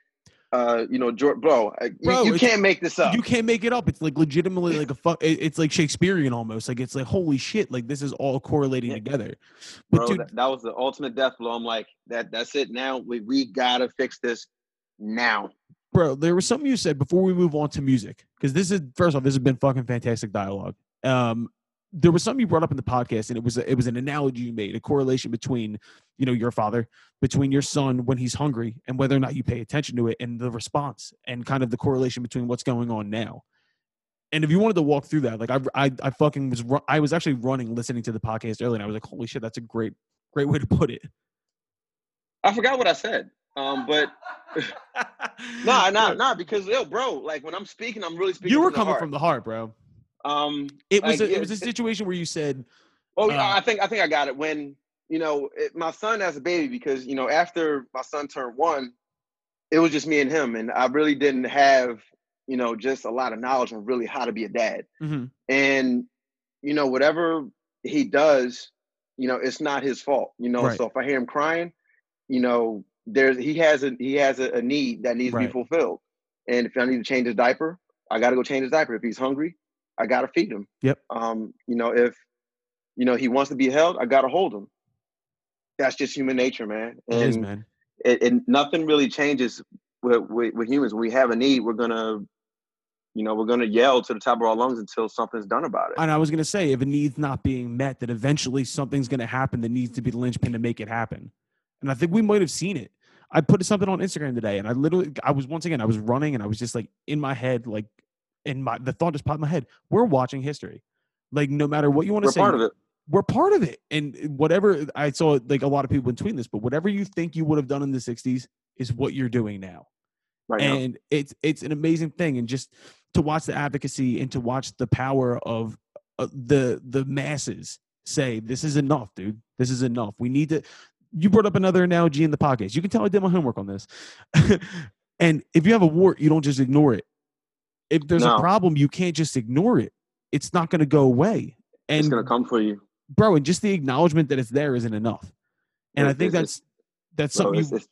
Uh, you know, George, bro, Bro, you, you can't make this up. You can't make it up. It's like legitimately like a fuck. It's like Shakespearean almost. Like it's like holy shit. Like this is all correlating Yeah. together. But bro, dude, that, that was the ultimate death blow. I'm like, that that's it. Now we we gotta fix this now. bro, there was something you said before we move on to music because this is first off, this has been fucking fantastic dialogue. Um, there was something you brought up in the podcast, and it was a, it was an analogy you made, a correlation between you know your father, between your son when he's hungry, and whether or not you pay attention to it, and the response, and kind of the correlation between what's going on now. And if you wanted to walk through that, like I, I, I fucking was, ru- I was actually running listening to the podcast earlier, and I was like, holy shit, that's a great, great way to put it. I forgot what I said. Um, but *laughs* nah, nah, nah, because yo, bro, like when I'm speaking, I'm really speaking. You were from the coming heart. from the heart, bro. Um, It was like, a, it was a situation where you said, Oh, Uh, yeah, I think I think I got it. When you know it, my son as a baby, because you know after my son turned one, it was just me and him, and I really didn't have you know just a lot of knowledge on really how to be a dad. mhm, And you know whatever he does, you know it's not his fault. You know, Right. so if I hear him crying, you know there's he has a he has a, a need that needs to be fulfilled. And if I need to change his diaper, I got to go change his diaper. If he's hungry, I got to feed him. Yep. Um, you know, if you know he wants to be held, I got to hold him. That's just human nature, man. it is, And man. it, it nothing really changes with, with with humans. When we have a need, we're gonna, you know, we're gonna yell to the top of our lungs until something's done about it. And I was gonna say, if a need's not being met, that eventually something's gonna happen that needs to be the linchpin to make it happen. And I think we might have seen it. I put something on Instagram today, and I literally, I was once again, I was running, and I was just like in my head, like in my, the thought just popped in my head. We're watching history. Like no matter what you want to say, part of it. we're part of it. And whatever I saw, like a lot of people in tweeting this, but whatever you think you would have done in the '60s is what you're doing now Right now. and it's it's an amazing thing and just to watch the advocacy and to watch the power of uh, the the masses say this is enough dude this is enough we need to you brought up another analogy in the podcast you can tell i did my homework on this *laughs* and if you have a wart you don't just ignore it if there's a problem you can't just ignore it it's not going to go away and it's gonna come for you. bro and just the acknowledgement that it's there isn't enough and i think that's that's Bro, something you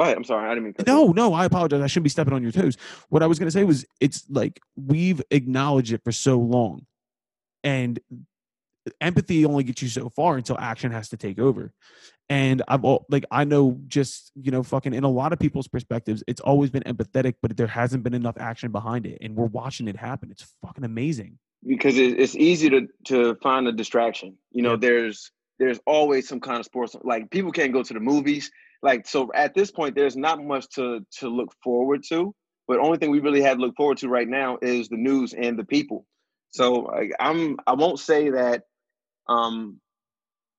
go ahead. I'm sorry. I didn't mean. to no, no, I apologize. I shouldn't be stepping on your toes. What I was going to say was it's like we've acknowledged it for so long. And empathy only gets you so far until action has to take over. And I've all, like I know just, you know, fucking in a lot of people's perspectives, it's always been empathetic, but there hasn't been enough action behind it. And we're watching it happen. It's fucking amazing. because it's easy to to find a distraction. You know, Yeah. there's there's always some kind of sports. Like people can't go to the movies. Like so, at this point, there's not much to to look forward to. But only thing we really have to look forward to right now is the news and the people. So like, I'm I won't say that, um,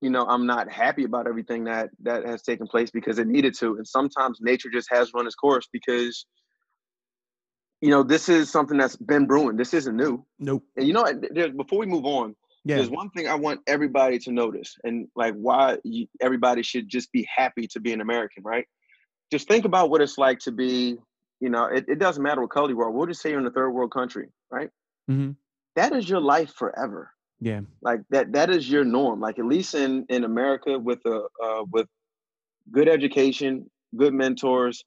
you know, I'm not happy about everything that that has taken place because it needed to. And sometimes nature just has run its course because. You know, this is something that's been brewing. This isn't new. Nope. And you know, before we move on, Yeah. there's one thing I want everybody to notice, and like why you, everybody should just be happy to be an American, right? Just think about what it's like to be, you know, it, it doesn't matter what color you are. We'll just say you're in a third world country, right? hmm That is your life forever. Yeah. Like that, that is your norm. Like at least in in America, with a uh, with good education, good mentors,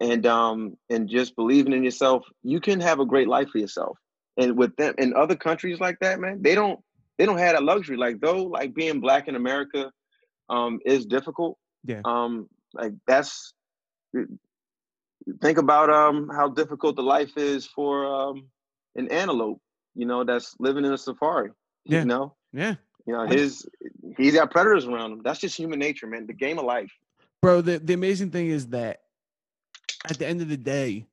and um and just believing in yourself, you can have a great life for yourself. And with them in other countries like that, man, they don't they don't have that luxury. Like though, like being black in America um is difficult. Yeah. Um like that's think about um how difficult the life is for um an antelope, you know, that's living in a safari. Yeah. You know? Yeah. You know, his he's got predators around him. That's just human nature, man. The game of life. bro the, the amazing thing is that at the end of the day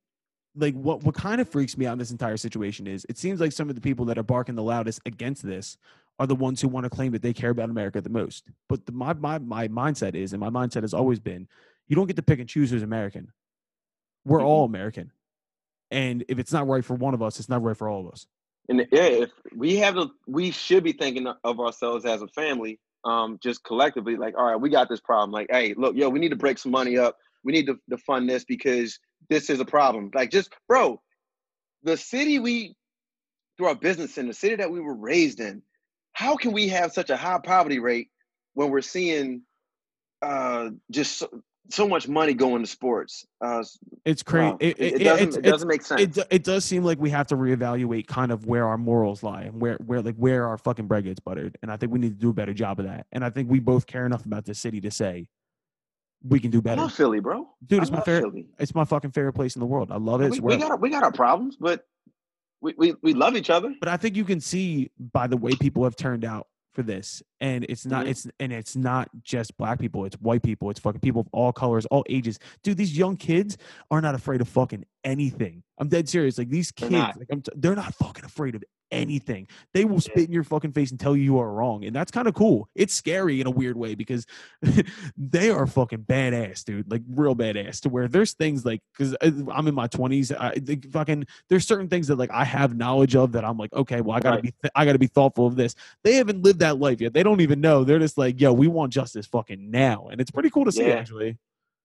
like what what kind of freaks me out in this entire situation is it seems like some of the people that are barking the loudest against this are the ones who want to claim that they care about america the most but the, my, my my mindset is and my mindset has always been you don't get to pick and choose who's American. We're Mhm. all American. And if it's not right for one of us, it's not right for all of us. And yeah, if we have the, we should be thinking of ourselves as a family, um, just collectively, like, all right, we got this problem. Like, hey, look, yo, we need to break some money up. We need to, to fund this because this is a problem. Like, just bro, the city we through our business in, the city that we were raised in, how can we have such a high poverty rate when we're seeing uh just so, much money going to sports? Uh, It's crazy. wow. It, it, it, doesn't, it doesn't make sense. it, it does seem like we have to reevaluate kind of where our morals lie and where where like where our fucking bread gets buttered and i think we need to do a better job of that and i think we both care enough about the city to say we can do I better love Philly, bro. dude it's my favorite Philly. it's my fucking favorite place in the world i love it We, we got our, we got our problems, but we, we, we love each other. but i think you can see by the way people have turned out for this and it's not Mhm. it's and it's not just black people it's white people it's fucking people of all colors all ages dude these young kids are not afraid of fucking anything i'm dead serious like these They're kids not. like I'm t- they're not fucking afraid of anything they will spit in your fucking face and tell you you are wrong and that's kind of cool it's scary in a weird way because *laughs* they are fucking badass dude like real badass to where there's things like because uh, i'm in my 20s i think fucking there's certain things that like i have knowledge of that i'm like okay well i gotta Right. be th- i gotta be thoughtful of this they haven't lived that life yet. They don't even know. They're just like, yo, we want justice fucking now. And it's pretty cool to see Yeah. actually.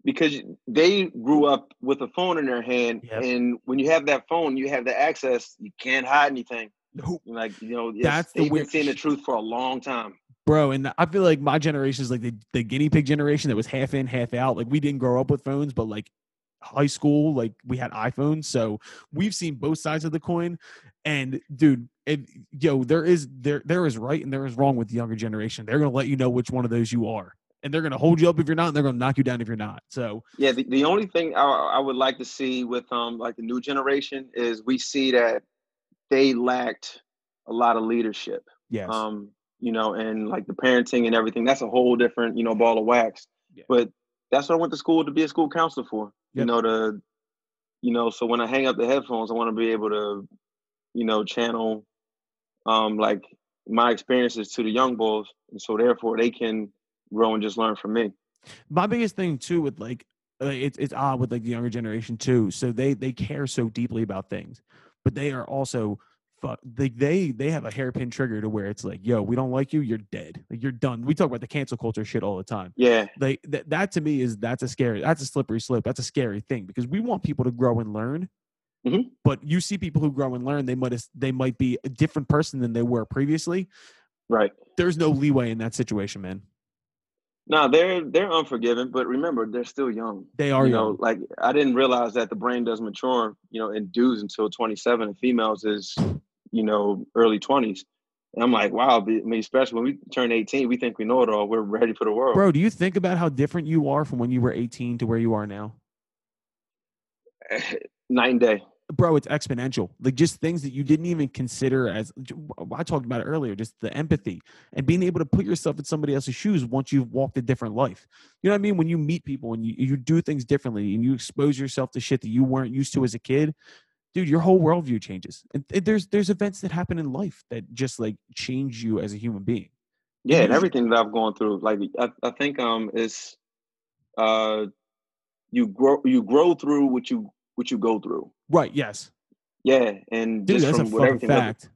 because they grew up with a phone in their hand, Yep. and when you have that phone, you have the access. You can't hide anything. Nope. Like you know, That's the they've weird been seeing the truth for a long time. Bro, and I feel like my generation is like the, the guinea pig generation that was half in, half out. Like we didn't grow up with phones, but like high school, like we had iPhones. So we've seen both sides of the coin. And dude, it, yo, there is there there is right and there is wrong with the younger generation. They're gonna let you know which one of those you are. And they're gonna hold you up if you're not, and they're gonna knock you down if you're not. So Yeah, the, the only thing I, I would like to see with um like the new generation is we see that they lacked a lot of leadership. yes. um you know and like the parenting and everything that's a whole different you know ball of wax Yeah. but that's what i went to school to be a school counselor for you know to you know so when i hang up the headphones i want to be able to you know channel um like my experiences to the young bulls and so therefore they can grow and just learn from me my biggest thing too with like uh, it's it's odd with like the younger generation too. So they they care so deeply about things, but they are also fuck they they they have a hairpin trigger to where it's like, yo, we don't like you, you're dead, like you're done. We talk about the cancel culture shit all the time. yeah Like that that to me is that's a scary that's a slippery slope. That's a scary thing because we want people to grow and learn. Mhm. But you see people who grow and learn, they might they might be a different person than they were previously. right There's no leeway in that situation, man. No they're they're unforgiving but remember they're still young. They are you young. know like i didn't realize that the brain does mature you know in dudes until 27 and females is you know early 20s and i'm like wow I mean especially when we turn 18 we think we know it all. We're ready for the world. Bro, do you think about how different you are from when you were 18 to where you are now? *laughs* night and day Bro, it's exponential. Like just things that you didn't even consider as I talked about it earlier, just the empathy and being able to put yourself in somebody else's shoes once you've walked a different life. You know what I mean? When you meet people and you, you do things differently and you expose yourself to shit that you weren't used to as a kid, dude, your whole worldview changes. And, and there's there's events that happen in life that just like change you as a human being. yeah and everything that i've gone through like i, I think um it's uh you grow you grow through what you what you go through Right, yes. yeah and Dude, just from what everything whether, fact.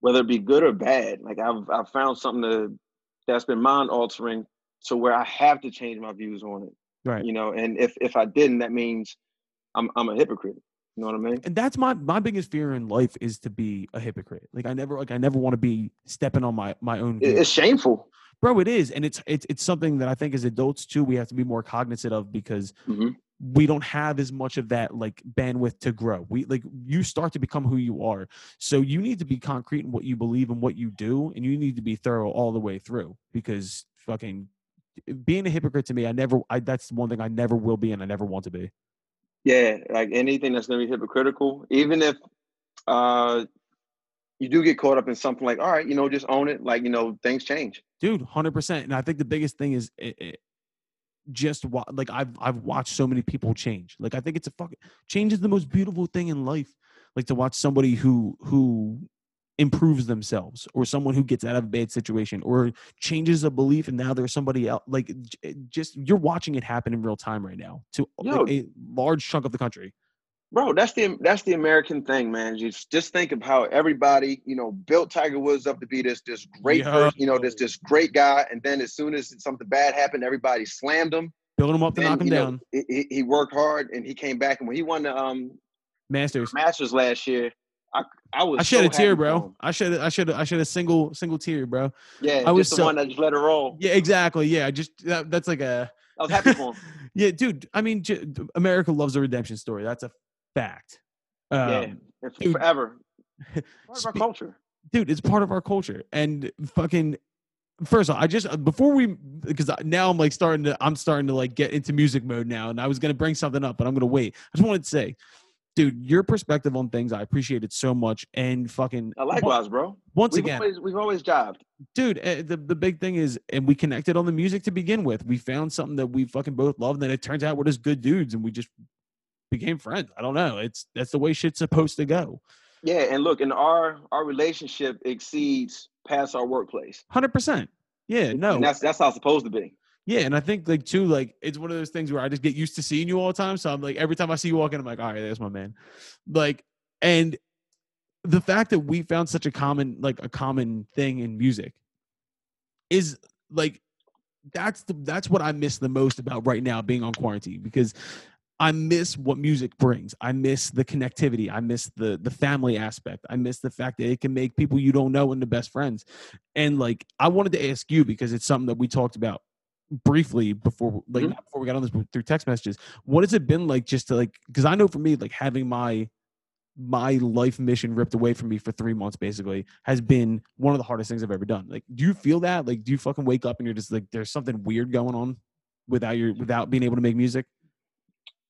whether it be good or bad like i've i've found something to, that's been mind altering to where i have to change my views on it Right. you know and if if i didn't that means i'm i'm a hypocrite you know what i mean and that's my my biggest fear in life is to be a hypocrite. Like I never like I never want to be stepping on my my own. Views. it's shameful bro. It is, and it's it's it's something that I think as adults too we have to be more cognizant of because Mhm. We don't have as much of that like bandwidth to grow. We like you start to become who you are, so you need to be concrete in what you believe and what you do, and you need to be thorough all the way through because fucking being a hypocrite to me, I never. I that's one thing I never will be, and I never want to be. yeah like anything that's to be hypocritical even if uh you do get caught up in something like all right you know just own it like you know things change dude 100% and i think the biggest thing is it, it, just wa- like i've i've watched so many people change like i think it's a fucking change is the most beautiful thing in life like to watch somebody who who improves themselves or someone who gets out of a bad situation or changes a belief and now there's somebody else like j- eh, just you're watching it happen in real time right now to Yo. like, a large chunk of the country Bro, that's the that's the American thing, man. Just just think of how everybody, you know, built Tiger Woods up to be this this great Yo. person, you know, this this great guy, and then as soon as something bad happened, everybody slammed him. build them up to knock them you know, down he- he, worked hard and he came back, and when he won the um masters Masters last year, I I was I shed so a tear, bro. I shed, I shed, I shed a single, single tear, bro. Yeah, I was just the one that just let it roll. Yeah, exactly. Yeah, I just that, that's like a I was happy for him. *laughs* yeah, dude. I mean, America loves a redemption story. That's a fact. Um, yeah, and dude, forever. *laughs* Part of our culture. dude, it's part of our culture. And fucking, first of all, I just uh, before we because now I'm like starting to I'm starting to like get into music mode now, and I was gonna bring something up, but I'm gonna wait. I just wanted to say, dude, your perspective on things I appreciate it so much, and fucking Uh, likewise, bro. once We've again, always we've always jived. dude uh, the, the big thing is and we connected on the music to begin with we found something that we fucking both love and then it turns out we're just good dudes and we just became friends. I don't know. It's that's the way shit's supposed to go. Yeah, and look, and our our relationship exceeds past our workplace. 100% yeah no. And that's that's how it's supposed to be. yeah and i think like too like it's one of those things where i just get used to seeing you all the time. So i'm like every time i see you walking i'm like all right there's my man. Like and the fact that we found such a common like a common thing in music is like that's the that's what I miss the most about right now being on quarantine because I miss what music brings. I miss the connectivity. I miss the the family aspect. I miss the fact that it can make people you don't know into best friends. And like I wanted to ask you because it's something that we talked about briefly before like Mhm. not before we got on this through text messages. What has it been like just to like because I know for me like having my my life mission ripped away from me for three months basically has been one of the hardest things I've ever done. Like, do you feel that? Like, do you fucking wake up and you're just like, there's something weird going on without your without being able to make music?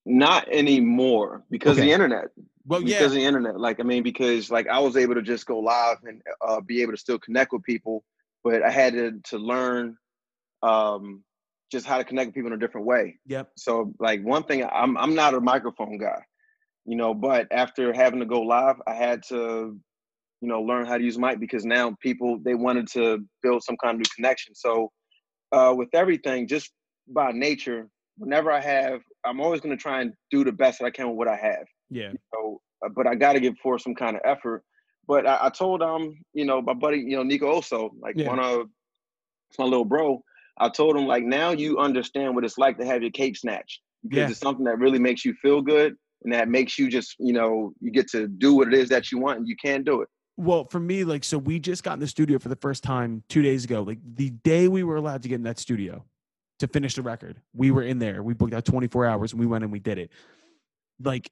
Not anymore because of Okay. the internet. Well, because yeah, of the internet. Like I mean, because like I was able to just go live and uh, be able to still connect with people, but I had to to learn um, just how to connect with people in a different way. yep, So like one thing, I'm I'm not a microphone guy, you know. But after having to go live, I had to, you know, learn how to use mic because now people they wanted to build some kind of new connection. So uh, with everything, just by nature, whenever I have, I'm always going to try and do the best that I can with what I have. yeah, So, uh, but I got to give forth some kind of effort. But I, I told um, you know, my buddy, you know, Nico Oso, like Yeah. one of my little bro. I told him like now you understand what it's like to have your cake snatched because Yeah. it's something that really makes you feel good and that makes you just you know you get to do what it is that you want and you can't do it. Well, for me, like, so we just got in the studio for the first time two days ago. Like the day we were allowed to get in that studio to finish the record, we were in there. We booked out 24 hours and we went and we did it. Like,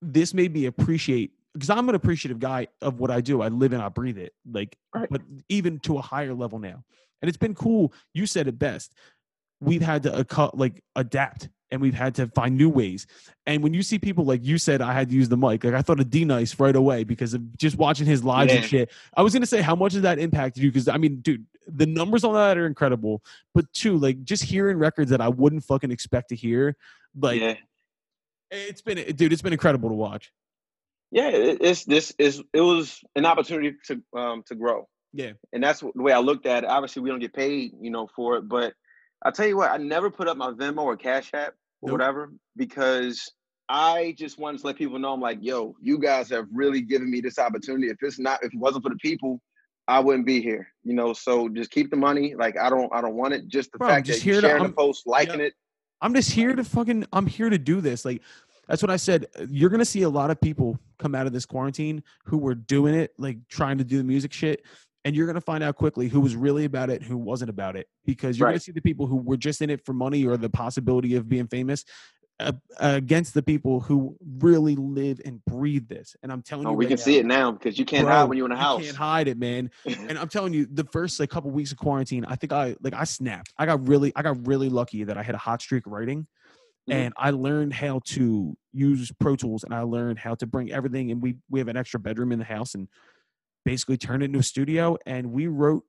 this made me appreciate because I'm an appreciative guy of what I do. I live and I breathe it. Like, Right. but even to a higher level now. And it's been cool. You said it best. We've had to like adapt and we've had to find new ways. And when you see people like you said, I had to use the mic. Like I thought of D Nice right away because of just watching his lives and shit. I was gonna say how much has that impacted you? Because I mean, dude, the numbers on that are incredible. But two, like just hearing records that I wouldn't fucking expect to hear, like yeah, it's been, dude, it's been incredible to watch. yeah. It, it's this is it was an opportunity to um to grow. Yeah, and that's the way I looked at it. Obviously, we don't get paid, you know, for it. But I tell you what, I never put up my Venmo or Cash App or Nope. whatever because I just wanted to let people know I'm like, yo, you guys have really given me this opportunity. If it's not, if it wasn't for the people, I wouldn't be here. You know, so just keep the money. Like I don't, I don't want it. Just the Bro, fact that you're to- sharing I'm- the post, liking it. I'm just here to fucking I'm here to do this. Like that's what I said. You're gonna see a lot of people come out of this quarantine who were doing it, like trying to do the music shit. And you're gonna find out quickly who was really about it, and who wasn't about it, because you're gonna see the people who were just in it for money or the possibility of being famous, uh, against the people who really live and breathe this. And I'm telling Oh, you, we right can see it now because you can't bro, hide when you're in a house. you can't hide it, man and I'm telling you, the first like couple weeks of quarantine, I think I like I snapped. I got really, I got really lucky that I had a hot streak writing, Mhm. and I learned how to use Pro Tools, and I learned how to bring everything. And we we have an extra bedroom in the house, and basically turned it into a studio. And we wrote.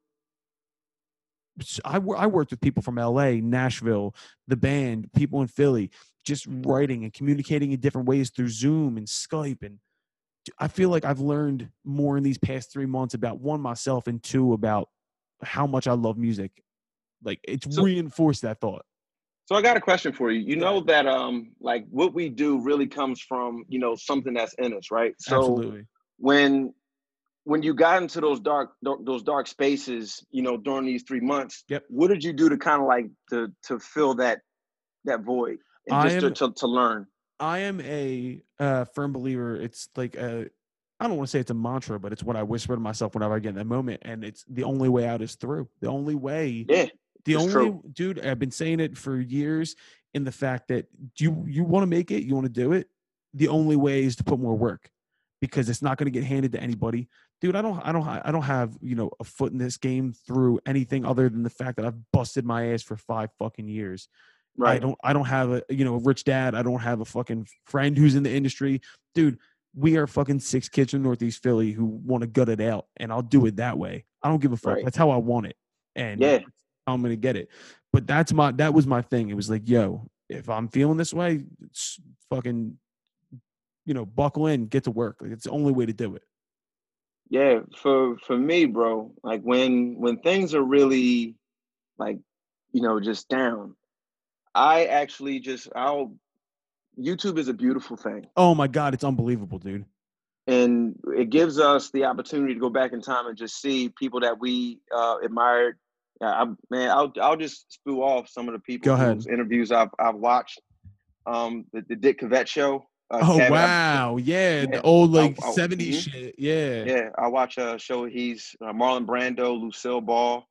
I I worked with people from L.A., Nashville, the band, people in Philly, just writing and communicating in different ways through Zoom and Skype and I feel like I've learned more in these past three months about one myself and two about how much I love music. Like it's So- reinforced that thought. So I got a question for you. You know that um like what we do really comes from, you know, something that's in us, right? So Absolutely. when when you got into those dark dark- those dark spaces, you know, during these 3 months, Yep. what did you do to kind of like to to fill that that void and I just to, am- to to learn? I am a uh, firm believer. It's like a, I don't want to say it's a mantra, but it's what I whisper to myself whenever I get in that moment. And it's the only way out is through. The only way Yeah. The only true. dude, I've been saying it for years in the fact that you you want to make it, you want to do it. The only way is to put more work because it's not going to get handed to anybody. Dude, I don't I don't I don't have, you know, a foot in this game through anything other than the fact that I've busted my ass for 5 fucking years. Right. I don't I don't have a you know, a rich dad. I don't have a fucking friend who's in the industry. Dude, we are fucking six kids from Northeast Philly who want to gut it out and I'll do it that way. I don't give a fuck. Right. That's how I want it. And Yeah. I'm gonna get it. But that's my that was my thing. It was like, yo, if I'm feeling this way, it's fucking, you know, buckle in, get to work. Like it's the only way to do it. Yeah, for for me, bro, like when when things are really like, you know, just down, I actually just I'll YouTube is a beautiful thing. Oh my god, it's unbelievable, dude. and it gives us the opportunity to go back in time and just see people that we uh, admired. Yeah, I, man, I'll I'll just spew off some of the people Go ahead. whose interviews I've I've watched. Um, the, the Dick Cavett show. Uh, Oh Kevin, wow, yeah, yeah, the old like I- I- 70s mhm. shit. Yeah. yeah, I watch a show. He's uh, Marlon Brando, Lucille Ball.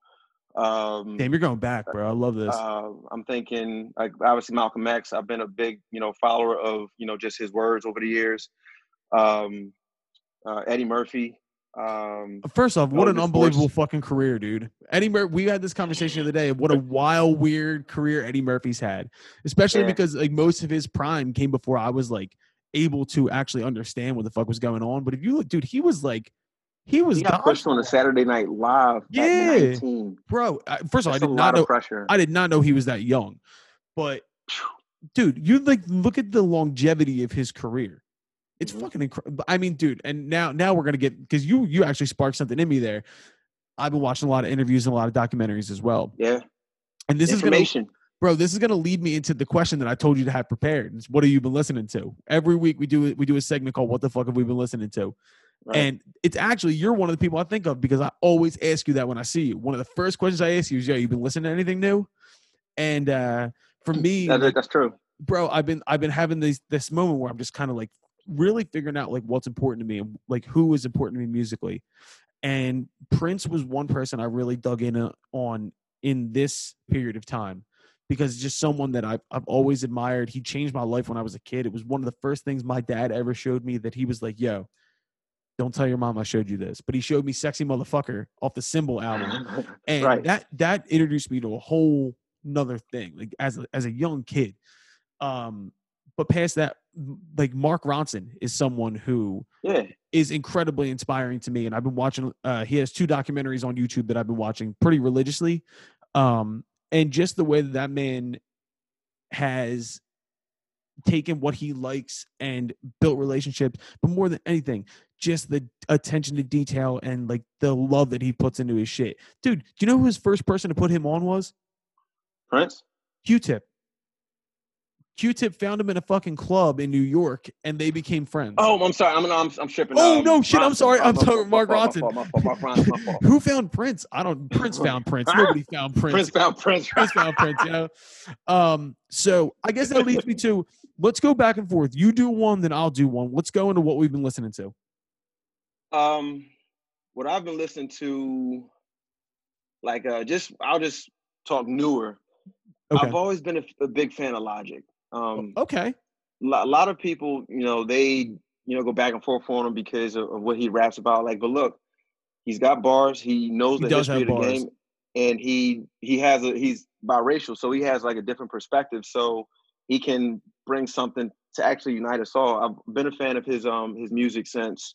Um, Damn, you're going back, bro. I love this. uh, I'm thinking like obviously Malcolm X. I've been a big you know follower of you know just his words over the years. Um, uh, Eddie Murphy. Um, First off, what an unbelievable fucking career, dude. Eddie Mur- we had this conversation the other day. What a wild, weird career Eddie Murphy's had. Especially Yeah. because like most of his prime came before I was like able to actually understand what the fuck was going on. But if you look, dude, he was like he was he got pushed on a. Saturday Night Live Yeah. at 19. bro. I, first of all, I did not know pressure. I did not know he was that young. But dude, you like look at the longevity of his career. It's Mhm. fucking incredible. I mean, dude, and now now we're gonna get because you you actually sparked something in me there. I've been watching a lot of interviews and a lot of documentaries as well. yeah, And this is gonna bro, this is gonna lead me into the question that I told you to have prepared. It's what have you been listening to? Every week we do we do a segment called What the fuck have we been listening to? Right. And it's actually you're one of the people I think of because I always ask you that when I see you. One of the first questions I ask you is, "Yo, you been listening to anything new?" And uh for me, That- like, that's true. bro, I've been I've been having this this moment where I'm just kind of like really figuring out like what's important to me and like who is important to me musically. And Prince was one person I really dug in uh, on in this period of time because just someone that I've I've always admired. He changed my life when I was a kid. It was one of the first things my dad ever showed me that he was like, "Yo, don't tell your mom I showed you this." But he showed me "Sexy Motherfucker" off the Symbol album *laughs* and Right. that that introduced me to a whole another thing like as a, as a young kid um but past that like mark ronson is someone who yeah, is incredibly inspiring to me and i've been watching uh he has two documentaries on youtube that i've been watching pretty religiously um and just the way that that man has taken what he likes and built relationships but more than anything just the attention to detail and like the love that he puts into his shit. Dude do you know who his first person to put him on was? Prince. q-tip q-tip found him in a fucking club in new york and they became friends Oh, I'm sorry. I'm I'm, I'm tripping. Oh, um, no, shit, I'm sorry. I'm sorry, Mark Ronson. My fault. My fault. Mark Ronson. My fault. who found prince i don't prince *laughs* found prince nobody found prince Prince found Prince. Prince found Prince, you know. Um, so I guess that leads me to let's go back and forth. You do one, then I'll do one. Let's go into what we've been listening to. Um, what I've been listening to, like, uh, just I'll just talk newer. Okay. I've always been a, a big fan of Logic. Um, Okay. a lot of people, you know, they you know go back and forth on him because of, of what he raps about. Like, but look, he's got bars. He knows He the history of the bars. game, and he he has a he's biracial, so he has like a different perspective. So he can bring something to actually unite us all. I've been a fan of his um his music since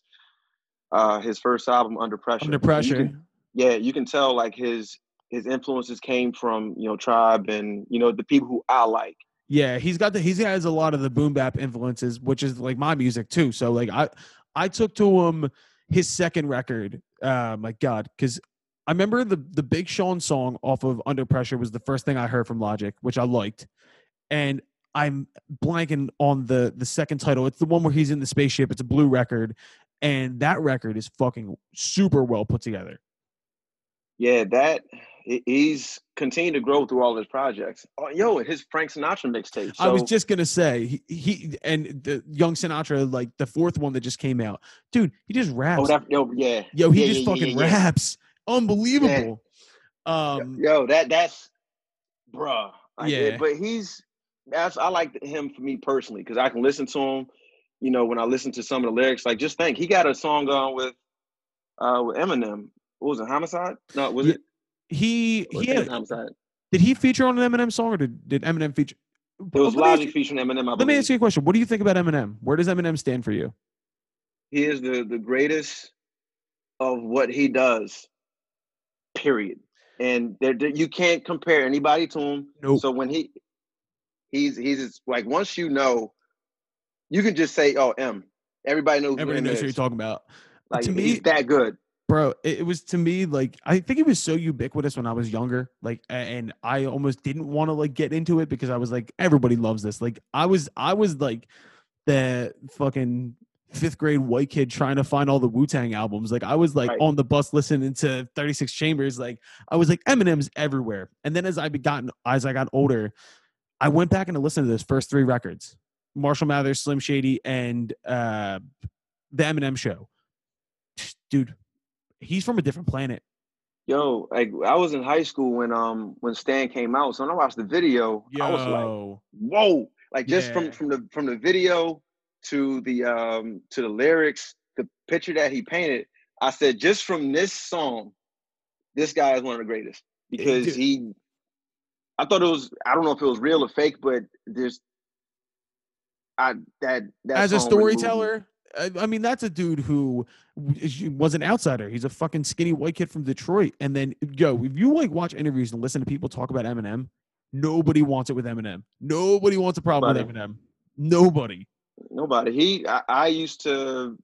uh his first album Under Pressure. Under You pressure. can- yeah, you can tell like his his influences came from you know Tribe and you know the people who I like. Yeah, he's got the he has a lot of the boom bap influences, which is like my music too. So like I I took to him his second record. Uh, my God, because I remember the the Big Sean song off of Under Pressure was the first thing I heard from Logic, which I liked, and I'm blanking on the the second title. It's the one where he's in the spaceship. It's a blue record, and that record is fucking super well put together. Yeah, that he's continued to grow through all his projects. Oh, yo, his Frank Sinatra mixtape. So, I was just gonna say he, he, and the Young Sinatra, like the fourth one that just came out, dude. He just raps. Oh, that, yo, yeah. Yo, he yeah, just yeah, fucking yeah, raps. Unbelievable. Um, Yo, that that's bruh. Like, Yeah. But he's that's I like him for me personally because I can listen to him. You know, when I listen to some of the lyrics, like just think he got a song on with uh with Eminem. What was it? Homicide? No, was Yeah, it? He he had, did he feature on an Eminem song or did, did Eminem feature? It was let me ask Logic you- featuring Eminem. I Let me ask you a question. What do you think about Eminem? Where does Eminem stand for you? He is the the greatest of what he does. Period. And there, you can't compare anybody to him. Nope. So when he he's he's just, like once you know, you can just say, "Oh, M." Everybody knows. Everybody knows what you're talking about. Like to me- he's that good. Bro it, was to me like i think it was so ubiquitous when i was younger like and i almost didn't want to like get into it because i was like everybody loves this. Like i was i was like the fucking fifth grade white kid trying to find all the wu-tang albums. Like i was like Right. on the bus listening to 36 chambers. Like i was like eminem's everywhere. And then as i gotten as i got older i went back and listened to those first three records marshall mathers slim shady and uh the eminem show. Dude he's from a different planet. Yo, like I was in high school when um when Stan came out. So when I watched the video, I was like, "Whoa!" Like just from Yeah. from the from the video to the um to the lyrics, the picture that he painted. I said, just from this song, this guy is one of the greatest because dude. he. I thought it was. I don't know if it was real or fake, but there's. I that that as a storyteller, I, I mean, that's a dude who was an outsider. He's a fucking skinny white kid from Detroit. And then, yo, if you like watch interviews and listen to people talk about Eminem, nobody wants it with Eminem. Nobody wants a problem with Eminem. Nobody. Nobody. He. I, I used to.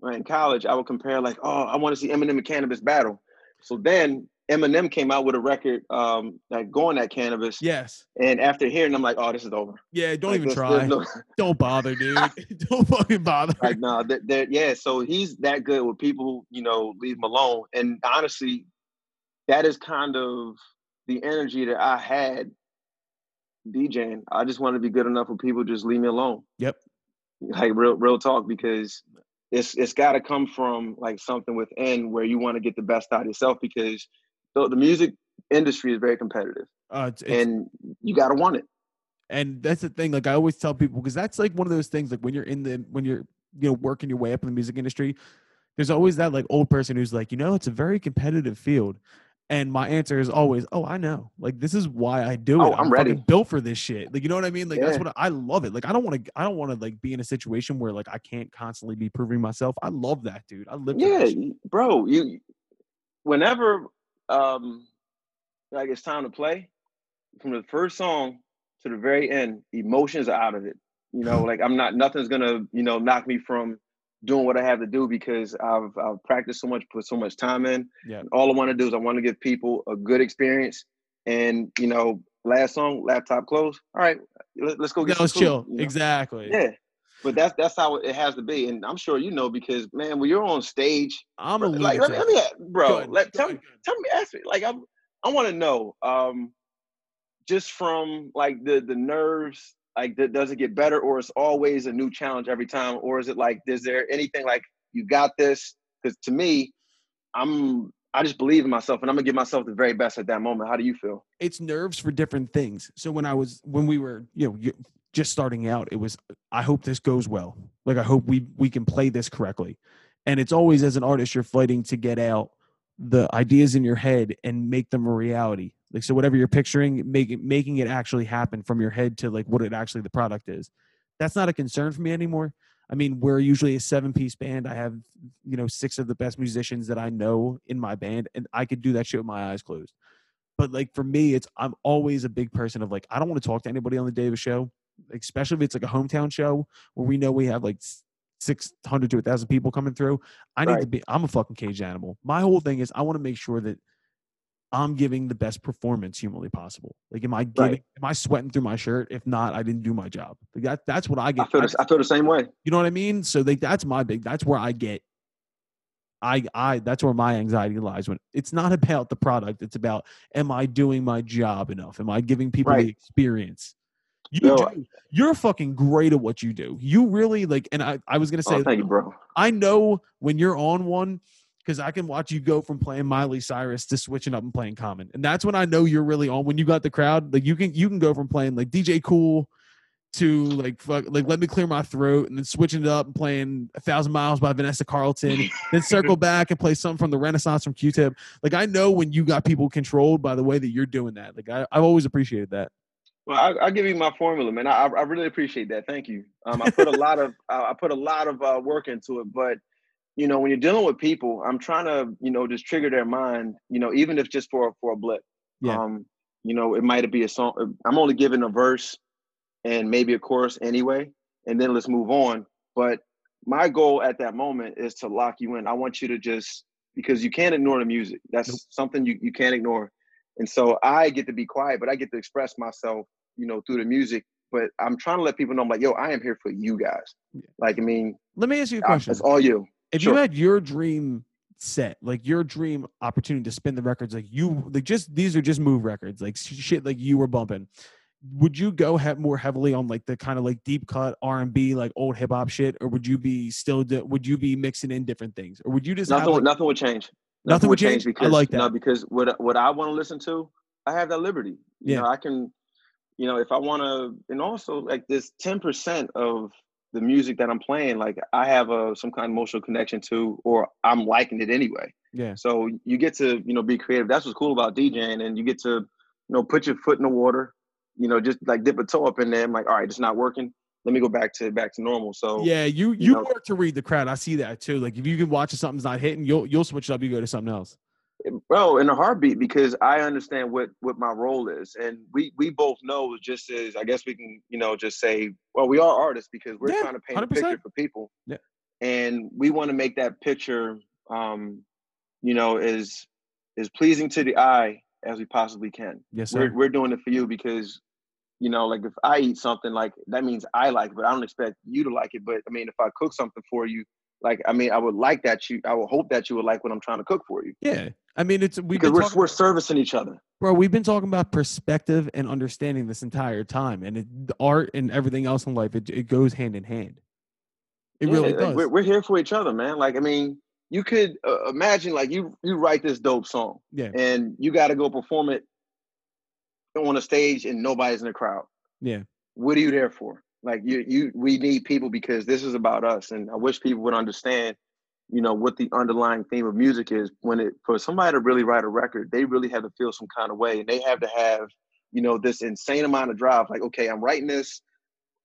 In college, I would compare like, oh, I want to see Eminem and Canibus battle. So then Eminem came out with a record, um, like going at Canibus, Yes. and after hearing, I'm like, oh, this is over. Yeah. Don't Like, even there's- try. there's no- *laughs* Don't bother, dude. *laughs* *laughs* Don't fucking bother. like no, that, that yeah. So he's that good with people, you know, leave him alone. And honestly, that is kind of the energy that I had DJing. I just want to be good enough for people just leave me alone. Yep. Like real, real talk, because it's it's got to come from like something within where you want to get the best out of yourself. Because the, the music industry is very competitive, Uh, it's, it's, and you got to want it. and that's the thing like i always tell people because that's like one of those things like when you're in the when you're you know working your way up in the music industry there's always that like old person who's like you know it's a very competitive field. And my answer is always oh i know. Like this is why i do it. Oh, I'm ready. fucking built for this shit. Like you know what i mean? Like that's what I, I love it. Like i don't want to i don't want to like be in a situation where like i can't constantly be proving myself. I love that dude. I live Yeah, that shit. you- bro. You whenever um like it's time to play, from the first song to the very end, emotions are out of it. You know, like I'm not nothing's gonna, you know, knock me from doing what I have to do because I've I've practiced so much, put so much time in. Yeah. All I want to do is I want to give people a good experience. And you know, last song, laptop closed. All right, let, us go get that was chill you know? exactly Yeah. But that's that's how it has to be, and I'm sure you know because man, when you're on stage, i'm a Bro, like, let, me, let me, bro, ahead, let, tell, me, tell me, ask me, like, I'm, I want to know, um, just from like the the nerves, like, th- does it get better, or is always a new challenge every time, or is it like, is there anything like you got this? Because to me, I'm, I just believe in myself, and I'm gonna give myself the very best at that moment. How do you feel? it's nerves for different things. So when I was when we were you know just starting out, it was I hope this goes well. Like I hope we we can play this correctly. And it's always as an artist you're fighting to get out the ideas in your head and make them a reality. Like so whatever you're picturing, make it, making it actually happen from your head to like what it actually the product is. That's not a concern for me anymore. I mean, we're usually a seven piece band. I have, you know, six of the best musicians that I know in my band, and I could do that shit with my eyes closed but like for me it's i'm always a big person of like i don't want to talk to anybody on the day of a show especially if it's like a hometown show where we know we have like six hundred to a thousand people coming through. I need to be. I'm a fucking cage animal. My whole thing is I want to make sure that I'm giving the best performance humanly possible. Like, am I giving? Am I sweating through my shirt? If not, I didn't do my job. Like that. That's what I I get. feel I- the, I feel the same way. you know what I mean? So like that's my big. That's where I get. I I that's where my anxiety lies when it's not about the product. It's about am I doing my job enough? Am I giving people the experience? You Yo, do. You're fucking great at what you do. You really like. And I I was gonna oh, say Oh, thank you, bro. I know when you're on one because I can watch you go from playing Miley Cyrus to switching up and playing Common, and that's when I know you're really on. When you got the crowd, like you can you can go from playing like DJ Kool to like fuck like let me clear my throat, and then switching it up and playing a thousand miles by Vanessa Carlton, then circle *laughs* back and play something from the Renaissance from Q-Tip. Like I know when you got people controlled by the way that you're doing that. Like I, I've always appreciated that. Well, I, I'll give you my formula, man. I, I really appreciate that. Thank you. Um, I put a *laughs* lot of I I put a lot of uh, work into it, but you know, when you're dealing with people, I'm trying to you know just trigger their mind. You know, even if just for for a blip. Yeah. Um, you know, it might be a song. I'm only giving a verse and maybe a chorus anyway, and then let's move on. But my goal at that moment is to lock you in. I want you to just because you can't ignore the music. That's Nope. something you, you can't ignore. And so I get to be quiet, but I get to express myself, you know, through the music. But I'm trying to let people know, I'm like, yo, I am here for you guys. Yeah. Like, I mean, Let me ask you a question. it's all you. if you had your dream set like your dream opportunity to spin the records like you like just these are just move records like shit like you were bumping would you go he- more heavily on like the kind of like deep cut r&b like old hip-hop shit or would you be still do, would you be mixing in different things or would you just have, Nothing, like, would nothing would change. Nothing would change? I because like no, because what what I want to listen to, I have that liberty. You Yeah. know, I can, you know, if I want to, and also like this ten percent of the music that I'm playing, like I have a some kind of emotional connection to, or I'm liking it anyway. yeah So you get to, you know, be creative. That's what's cool about DJing, and you get to, you know, put your foot in the water, you know, just like dip a toe up in there. I'm like, all right, it's not working. Let me go back to back to normal. So yeah you you know- work to read the crowd i see that too like if you can watch if something's not hitting you'll you'll switch it up you go to something else bro in a heartbeat because i understand what what my role is and we we both know just as i guess we can you know just say well we are artists because we're Yeah, trying to paint a 100%. picture for people Yeah. and we want to make that picture um you know as as pleasing to the eye as we possibly can yes we're, we're doing it for you because you know like if i eat something like that means i like it but i don't expect you to like it but i mean if i cook something for you like i mean i would like that you i would hope that you would like what i'm trying to cook for you yeah i mean it's we've because we're, talking we're servicing each other Bro, we've been talking about perspective and understanding this entire time, and it, art and everything else in life it, it goes hand in hand. It Yeah, really like, does. We're, we're here for each other, man. Like, I mean, you could uh, imagine, like, you you write this dope song, Yeah. and you got to go perform it on a stage, and nobody's in the crowd. Yeah. What are you there for? Like, you you we need people because this is about us, and I wish people would understand, you know, what the underlying theme of music is. When it for somebody to really write a record, they really have to feel some kind of way, and they have to have, you know, this insane amount of drive. Like, okay, I'm writing this.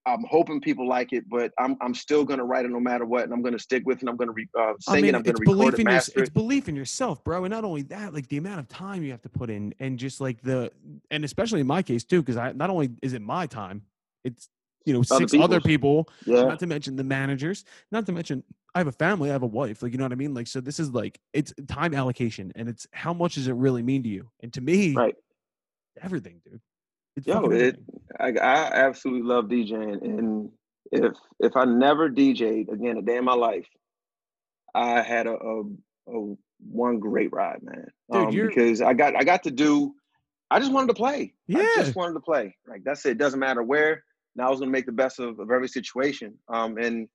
I'm hoping people like it, but I'm I'm still gonna write it no matter what, and I'm gonna stick with it. And I'm gonna re, uh, sing I mean, it. I'm gonna it's record belief it, in your, it's it. belief in yourself, bro. And not only that, like the amount of time you have to put in, and just like the, and especially in my case too, because I not only is it my time, it's you know Other six other people, Yeah, not to mention the managers, not to mention I have a family, I have a wife, like you know what I mean. Like so, this is like it's time allocation, and it's how much does it really mean to you? And to me, right. everything, dude. It's Yo, it- I, I absolutely love DJing, and if if I never DJ'd again a day in my life, I had a, a, a one great ride, man. Dude, um, because I got I got to do. I just wanted to play. I Yeah. just wanted to play. Like that's it. Doesn't matter where. Now I was gonna make the best of, of every situation. Um, and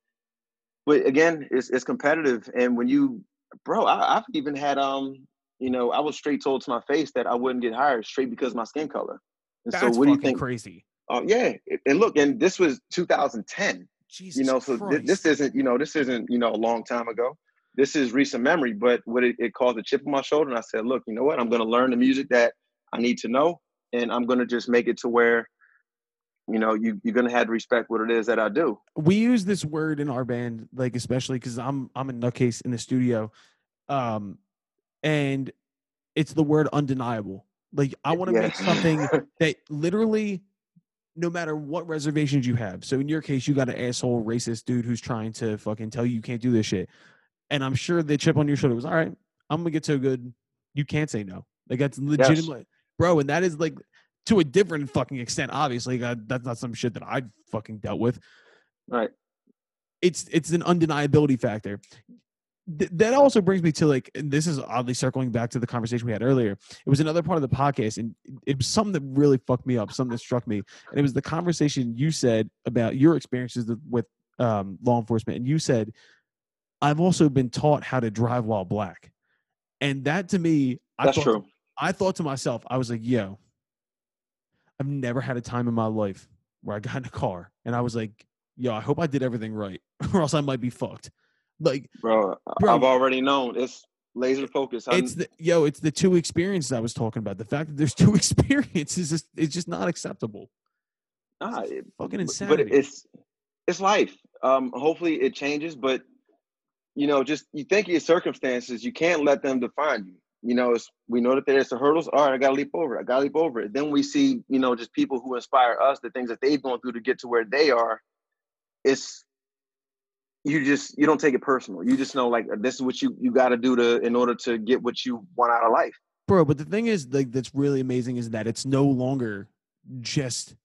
but again, it's it's competitive, and when you, bro, I, I've even had um, you know, I was straight told to my face that I wouldn't get hired straight because of my skin color. And That's so, what do you think? crazy. Um, yeah, and look, and this was 2010. Jesus You know, so th- this isn't, you know, this isn't, you know, a long time ago. This is recent memory, but what it, it caused a chip on my shoulder, and I said, look, you know what? I'm going to learn the music that I need to know, and I'm going to just make it to where, you know, you you're to have to respect what it is that I do. we use this word in our band, like especially because I'm I'm a nutcase in the studio, um, and it's the word undeniable. Like I want to make something *laughs* that literally no matter what reservations you have. So in your case, you got an asshole racist dude who's trying to fucking tell you you can't do this shit. And I'm sure the chip on your shoulder was all right. I'm gonna get so good. You can't say no. Like that's legitimate, yes. bro. And that is like to a different fucking extent. Obviously, that's not some shit that I fucking dealt with. Right. It's it's an undeniability factor th- that also brings me to like this is oddly circling back to the conversation we had earlier it was another part of the podcast and it was something that really fucked me up something that struck me and it was the conversation you said about your experiences with um, law enforcement and you said i've also been taught how to drive while black and that to me I that's thought, true i thought to myself i was like yo i've never had a time in my life where i got in a car and i was like yo i hope i did everything right *laughs* or else i might be fucked like, bro, bro I've already known it's laser focus. It's the yo, it's the two experiences I was talking about. The fact that there's *laughs* two experiences is it's just not acceptable. Nah, it, fucking insane. But it's it's life. Um, hopefully it changes, but you know, just you think of your circumstances, you can't let them define you. You know, we know that there's the hurdles. All right, I gotta leap over it. I gotta leap over it. Then we see, you know, just people who inspire us, the things that they've gone through to get to where they are. It's you just you don't take it personal. You just know like this is what you you got to do to in order to get what you want out of life. Bro, but the thing is like that's really amazing is that it's no longer just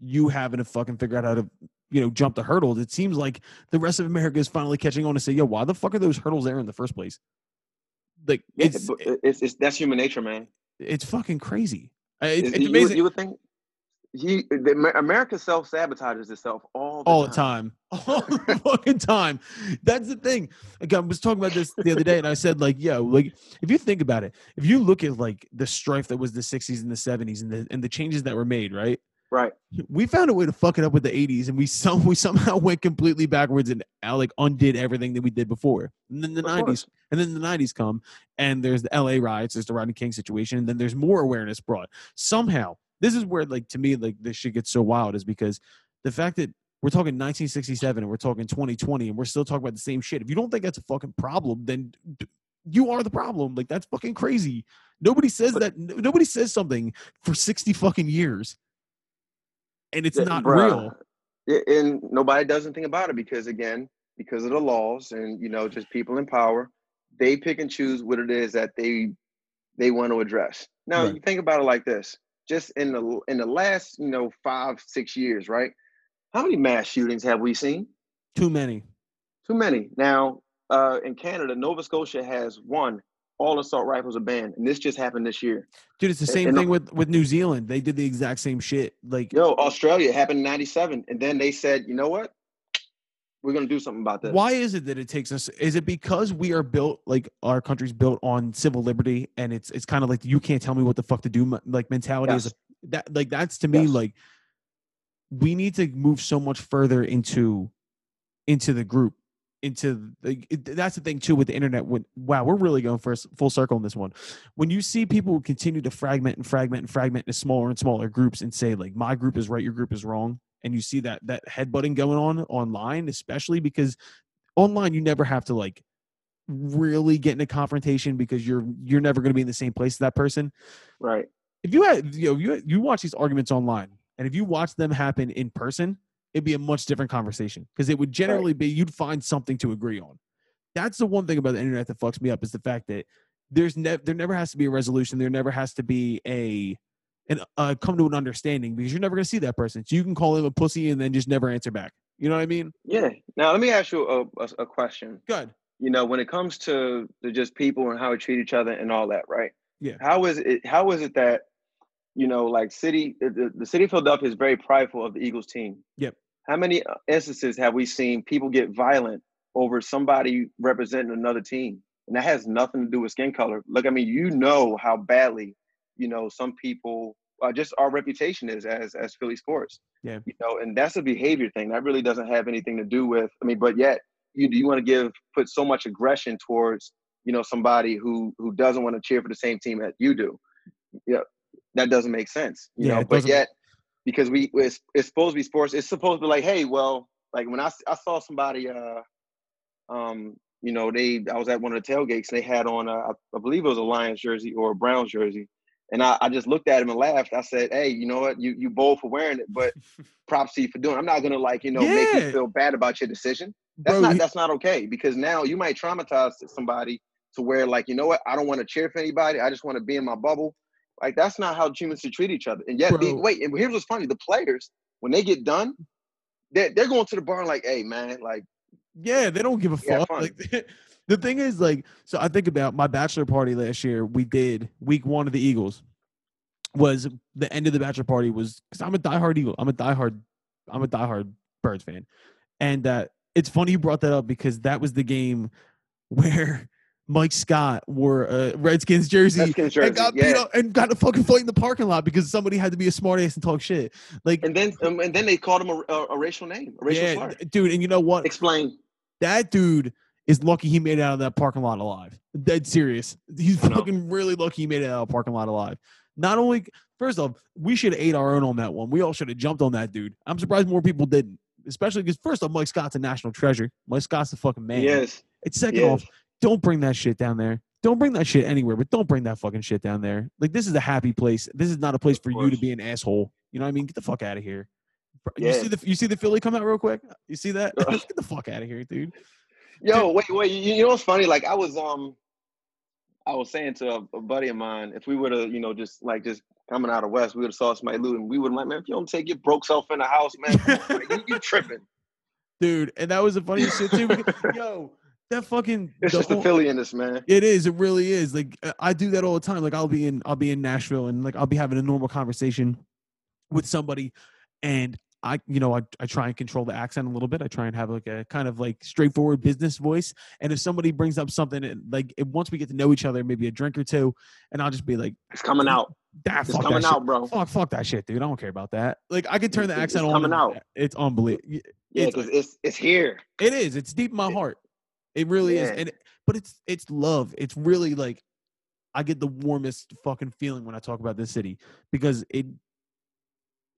you having to fucking figure out how to you know jump the hurdles. It seems like the rest of America is finally catching on to say, "Yo, why the fuck are those hurdles there in the first place?" Like it's yeah, it's, it's, that's human nature, man. It's fucking crazy. Uh, it, it's, amazing. You, you would think he the, America self sabotages itself all the all time. the time, *laughs* all the *laughs* fucking time. That's the thing. Like I was talking about this the other day, and I said, like, yo, like if you think about it, if you look at like the strife that was the '60s and the '70s, and the and the changes that were made, right? Right. We found a way to fuck it up with the '80s, and we some we somehow *laughs* went completely backwards and uh, like undid everything that we did before. And then the of '90s, course. and then the '90s come, and there's the LA riots, there's the Rodney King situation, and then there's more awareness brought somehow this is where like to me like this shit gets so wild is because the fact that we're talking 1967 and we're talking 2020 and we're still talking about the same shit. If you don't think that's a fucking problem, then you are the problem. Like that's fucking crazy. Nobody says that. Nobody says something for 60 fucking years, and it's yeah, not bruh. real. And nobody does anything about it because again, because of the laws and you know just people in power, they pick and choose what it is that they they want to address. Now right. you think about it like this: just in the in the last you know five six years, right? How many mass shootings have we seen? Too many. Too many. Now, uh, in Canada, Nova Scotia has one. All assault rifles are banned, and this just happened this year. Dude, it's the same and, thing with with New Zealand. They did the exact same shit. Like, yo, Australia happened in '97, and then they said, you know what? we're going to do something about this. Why is it that it takes us? Is it because we are built like our country's built on civil liberty, and it's it's kind of like you can't tell me what the fuck to do like mentality yes. is that like that's to me yes. like we need to move so much further into into the group into the, that's the thing too with the internet when wow we're really going for a full circle in this one when you see people continue to fragment and fragment and fragment into smaller and smaller groups and say like my group is right your group is wrong and you see that that headbutting going on online, especially because online you never have to like really get in a confrontation because you're you're never going to be in the same place as that person. Right. If you had you know you you watch these arguments online, and if you watch them happen in person, it'd be a much different conversation because it would generally right. be you'd find something to agree on. That's the one thing about the internet that fucks me up is the fact that there's never there never has to be a resolution. There never has to be a and uh, come to an understanding because you're never going to see that person. So you can call him a pussy and then just never answer back. You know what I mean? Yeah. Now let me ask you a, a, a question. Good. You know, when it comes to, to just people and how we treat each other and all that, right? Yeah. How is it? How is it that, you know, like city, the, the city of Philadelphia is very prideful of the Eagles team. Yep. How many instances have we seen people get violent over somebody representing another team? And that has nothing to do with skin color. Look, I mean, you know how badly you know some people uh, just our reputation is as as Philly sports. Yeah. You know, and that's a behavior thing. That really doesn't have anything to do with. I mean, but yet you you want to give put so much aggression towards you know somebody who who doesn't want to cheer for the same team that you do. Yeah, that doesn't make sense. You yeah, know, but yet because we it's, it's supposed to be sports. It's supposed to be like, hey, well, like when I I saw somebody uh um you know, they I was at one of the tailgates and they had on a, I believe it was a Lions jersey or a Browns jersey, And I, I just looked at him and laughed. I said, "Hey, you know what? You you bold for wearing it, but *laughs* props to you for doing. It. I'm not gonna like you know make you feel bad about your decision. That's Bro, not he- that's not okay because now you might traumatize somebody to where like you know what? I don't want to cheer for anybody. I just want to be in my bubble. Like that's not how humans should treat each other. And yet, the- wait. And here's what's funny: the players when they get done, they're they're going to the bar like, "Hey, man, like Yeah, they don't give a fuck. Like *laughs* the thing is, like, so I think about my bachelor party last year. We did week one of the Eagles. Was the end of the bachelor party was because I'm a diehard Eagle. I'm a diehard. I'm a diehard Birds fan, and uh, it's funny you brought that up because that was the game *laughs* where Mike Scott wore a Redskins jersey. Redskins jersey." And got beat yeah. up and got a fucking fight in the parking lot because somebody had to be a smartass and talk shit. Like, And then um, and then they called him a, a, a racial name, a racial yeah, slur. dude. And you know what? Explain. that dude is lucky he made it out of that parking lot alive. Dead serious. He's fucking really lucky he made it out of the parking lot alive. Not only, first off, we should have ate our own on that one. We all should have jumped on that dude. I'm surprised more people didn't. Especially because first off, Mike Scott's a national treasure. Mike Scott's a fucking man. Yes. It's second yes. off, don't bring that shit down there. Don't bring that shit anywhere, but don't bring that fucking shit down there. Like this is a happy place. This is not a place for you to be an asshole. You know what I mean? Get the fuck out of here. You Yeah. see the you see the Philly come out real quick? You see that? *laughs* Get the fuck out of here, dude. Yo, wait, wait. You, you know what's funny? Like I was um, I was saying to a, a buddy of mine, if we would have, you know, just like just coming out of West, we would have saw somebody looting. We would have like, man, if you don't take your broke self in the house, man, on, like, you, you tripping. *laughs* dude. And that was the funniest shit too. because- *laughs* Yo, that fucking It's the just the whole- Philly in this, man. It is. It really is. Like uh, I do that all the time. Like I'll be in I'll be in Nashville and like I'll be having a normal conversation with somebody, and I you know I I try and control the accent a little bit. I try and have like a kind of like straightforward business voice. And if somebody brings up something and, like it, once we get to know each other, maybe a drink or two, and I'll just be like, It's coming out. "Ah, It's coming that shit. out, bro. Fuck, fuck that shit, dude. I don't care about that. Like I can turn the It's- accent it's on. coming out. It's unbelievable. Yeah, because it's it's here. It is. It's deep in my heart. It really is. And but it's it's love. It's really like I get the warmest fucking feeling when I talk about this city because it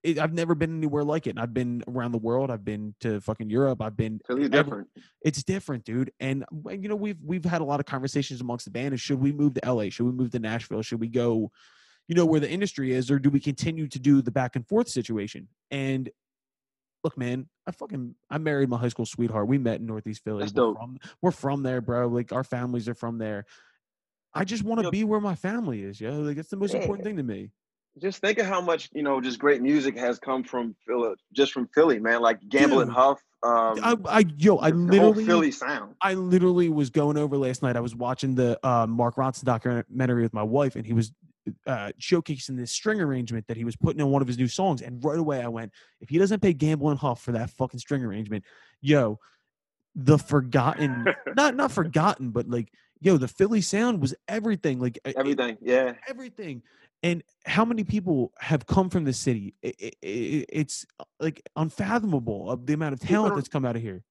it I've never been anywhere like it. And I've been around the world. I've been to fucking Europe. I've been every- different. it's different, dude. And you know, we've we've had a lot of conversations amongst the band. Is should we move to LA? Should we move to Nashville? Should we go, you know, where the industry is, or do we continue to do the back and forth situation? And look, man, I fucking I married my high school sweetheart. We met in Northeast Philly. That's we're dope. from we're from there, bro. Like our families are from there. I just want to be where my family is, yo. Like it's the most Yeah. important thing to me. Just think of how much you know, just great music has come from Philly, just from Philly, man. Like Gamble and Dude. Huff. Um, I, I yo, I literally Philly sound. I literally was going over last night. I was watching the uh, Mark Ronson documentary with my wife, and he was uh, showcasing this string arrangement that he was putting in one of his new songs. And right away, I went, if he doesn't pay Gamble and Huff for that fucking string arrangement, yo, the forgotten, *laughs* not not forgotten, but like, yo, the Philly sound was everything. Like it- it- Everything, yeah. everything. And how many people have come from the city? It, it, it, it's like unfathomable of the amount of talent that's come out of here.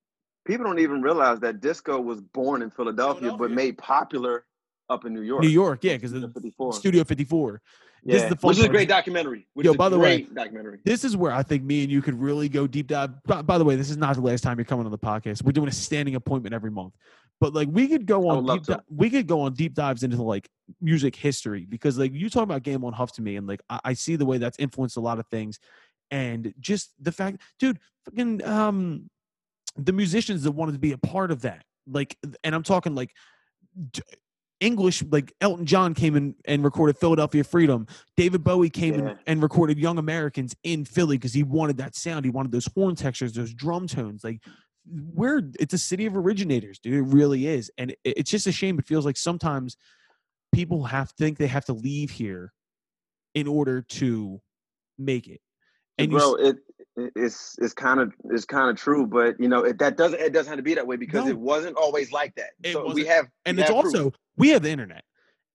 People don't even realize that disco was born in Philadelphia, but made popular up in New York. New York, yeah, because Studio 54. Studio 54. This is the which is a great documentary. Yo, by the way, documentary. This is where I think me and you could really go deep dive. By, by the way, this is not the last time you're coming on the podcast. We're doing a standing appointment every month, but like we could go on deep. Di- we could go on deep dives into like music history because like you talk about Gamble and Huff to me, and like I, I see the way that's influenced a lot of things, and just the fact, dude, fucking um, the musicians that wanted to be a part of that, like, and I'm talking like. English, like Elton John came in and recorded Philadelphia Freedom. David Bowie came in and recorded Young Americans in Philly because he wanted that sound. He wanted those horn textures, those drum tones. Like we're it's a city of originators, dude. It really is. And it, it's just a shame. It feels like sometimes people have think they have to leave here in order to make it. And you, bro, it it- it's it's kind of it's kind of true, but you know it, that doesn't it doesn't have to be that way because No. it wasn't always like that. It so we wasn't. have and we it's have proof. also we have the internet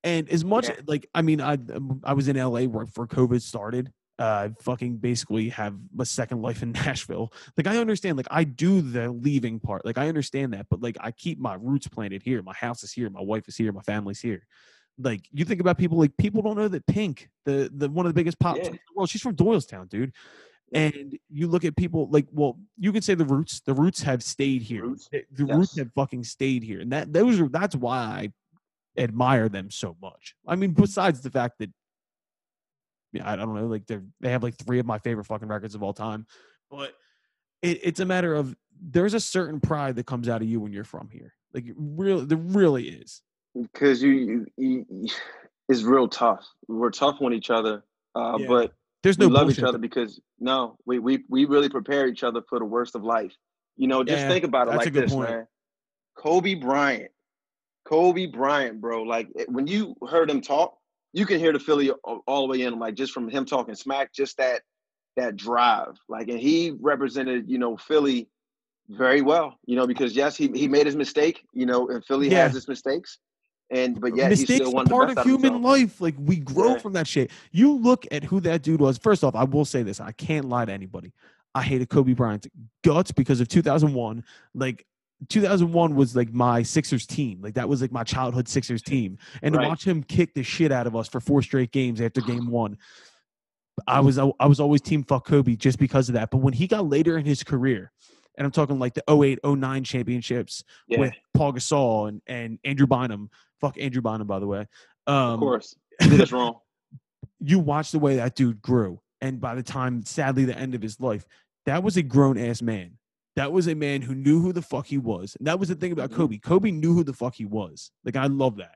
and as much Yeah. like i mean i i was in la right before covid started uh I fucking basically have a second life in *laughs* nashville like i understand like i do the leaving part like i understand that but like i keep my roots planted here my house is here my wife is here my family's here like you think about people like people don't know that pink the the one of the biggest pop Yeah. stars in the world she's from doylestown dude and you look at people like well you can say the roots the roots have stayed here Roots, the, the roots have fucking stayed here and that those are that's why i admire them so much i mean besides the fact that yeah, I don't know, like they they have like three of my favorite fucking records of all time. But it, it's a matter of there's a certain pride that comes out of you when you're from here. Like really, there really is. Because you, you, you, it's real tough. We're tough on each other, uh, Yeah. but There's no we love each other because no, we we we really prepare each other for the worst of life. You know, just Yeah, think about it like this, point. man. Kobe Bryant, Kobe Bryant, bro. Like when you heard him talk, you can hear the Philly all, all the way in, like just from him talking smack, just that that drive. Like, and he represented, you know, Philly very well. You know, because yes, he he made his mistake. You know, and Philly Yeah. has its mistakes, and but yet he mistakes still are won the part best of human himself. life. Like we grow Yeah. from that shit. You look at who that dude was. First off, I will say this: I can't lie to anybody. I hated Kobe Bryant's guts because of 2001. Like 2001 was like my Sixers team. Like that was like my childhood Sixers team. And to watch him kick the shit out of us for four straight games after game *sighs* one. I was I was always team fuck Kobe just because of that. But when he got later in his career, and I'm talking like the 08, 09 championships, Yeah, with Paul Gasol and, and Andrew Bynum. Fuck Andrew Bynum, by the way. Um, of course. *laughs* Us wrong. you watch the way that dude grew, and by the time, sadly, the end of his life, that was a grown ass man. That was a man who knew who the fuck he was. And that was the thing about Mhm. Kobe. Kobe knew who the fuck he was. Like I love that.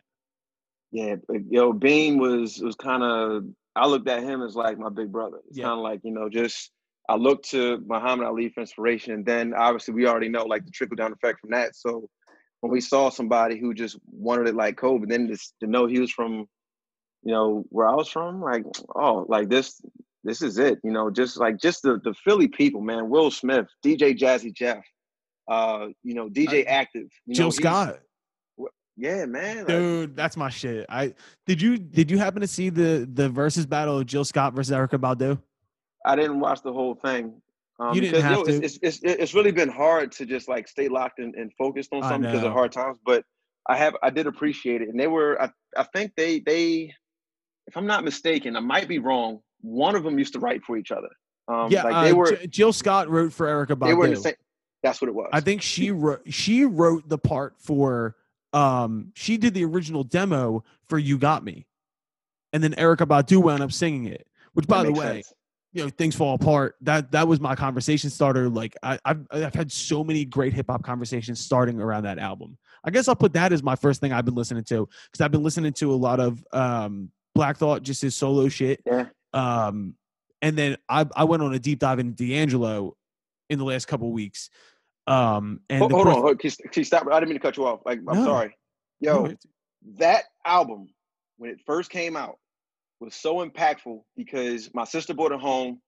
Yeah, yo, Bean was was kind of. I looked at him as like my big brother. It's Yeah. kind of like you know, just I looked to Muhammad Ali for inspiration, and then obviously we already know like the trickle down effect from that. So when we saw somebody who just wanted it like Kobe, then just to know he was from, you know, where I was from, like oh, like this, this is it. You know, just like just the the Philly people, man. Will Smith, DJ Jazzy Jeff, uh, you know, DJ I- Active, you Jill know, Scott, Yeah, man. like- dude, that's my shit. I did you did you happen to see the the versus battle of Jill Scott versus Erykah Badu? I didn't watch the whole thing. Um, You didn't because, have yo, to. It's, it's, it's, it's really been hard to just like stay locked and, and focused on something because of hard times. But I have I did appreciate it, and they were I, I think they they if I'm not mistaken, I might be wrong. One of them used to write for each other. Um, yeah, like they uh, were J- Jill Scott wrote for Erykah Badu. they were the same. That's what it was. I think she wrote she wrote the part for um she did the original demo for You Got Me. And then Erykah Badu wound up singing it. Which by the way, sense. You know, things fall apart. That that was my conversation starter. Like I I've I've had so many great hip hop conversations starting around that album. I guess I'll put that as my first thing I've been listening to because I've been listening to a lot of um Black Thought, just his solo shit. Yeah. Um, and then I I went on a deep dive into D'Angelo in the last couple weeks. Um, and Hold, hold on, can, you, stop? I didn't mean to cut you off. Like I'm No. sorry. Yo, No, that album when it first came out was so impactful because my sister bought it home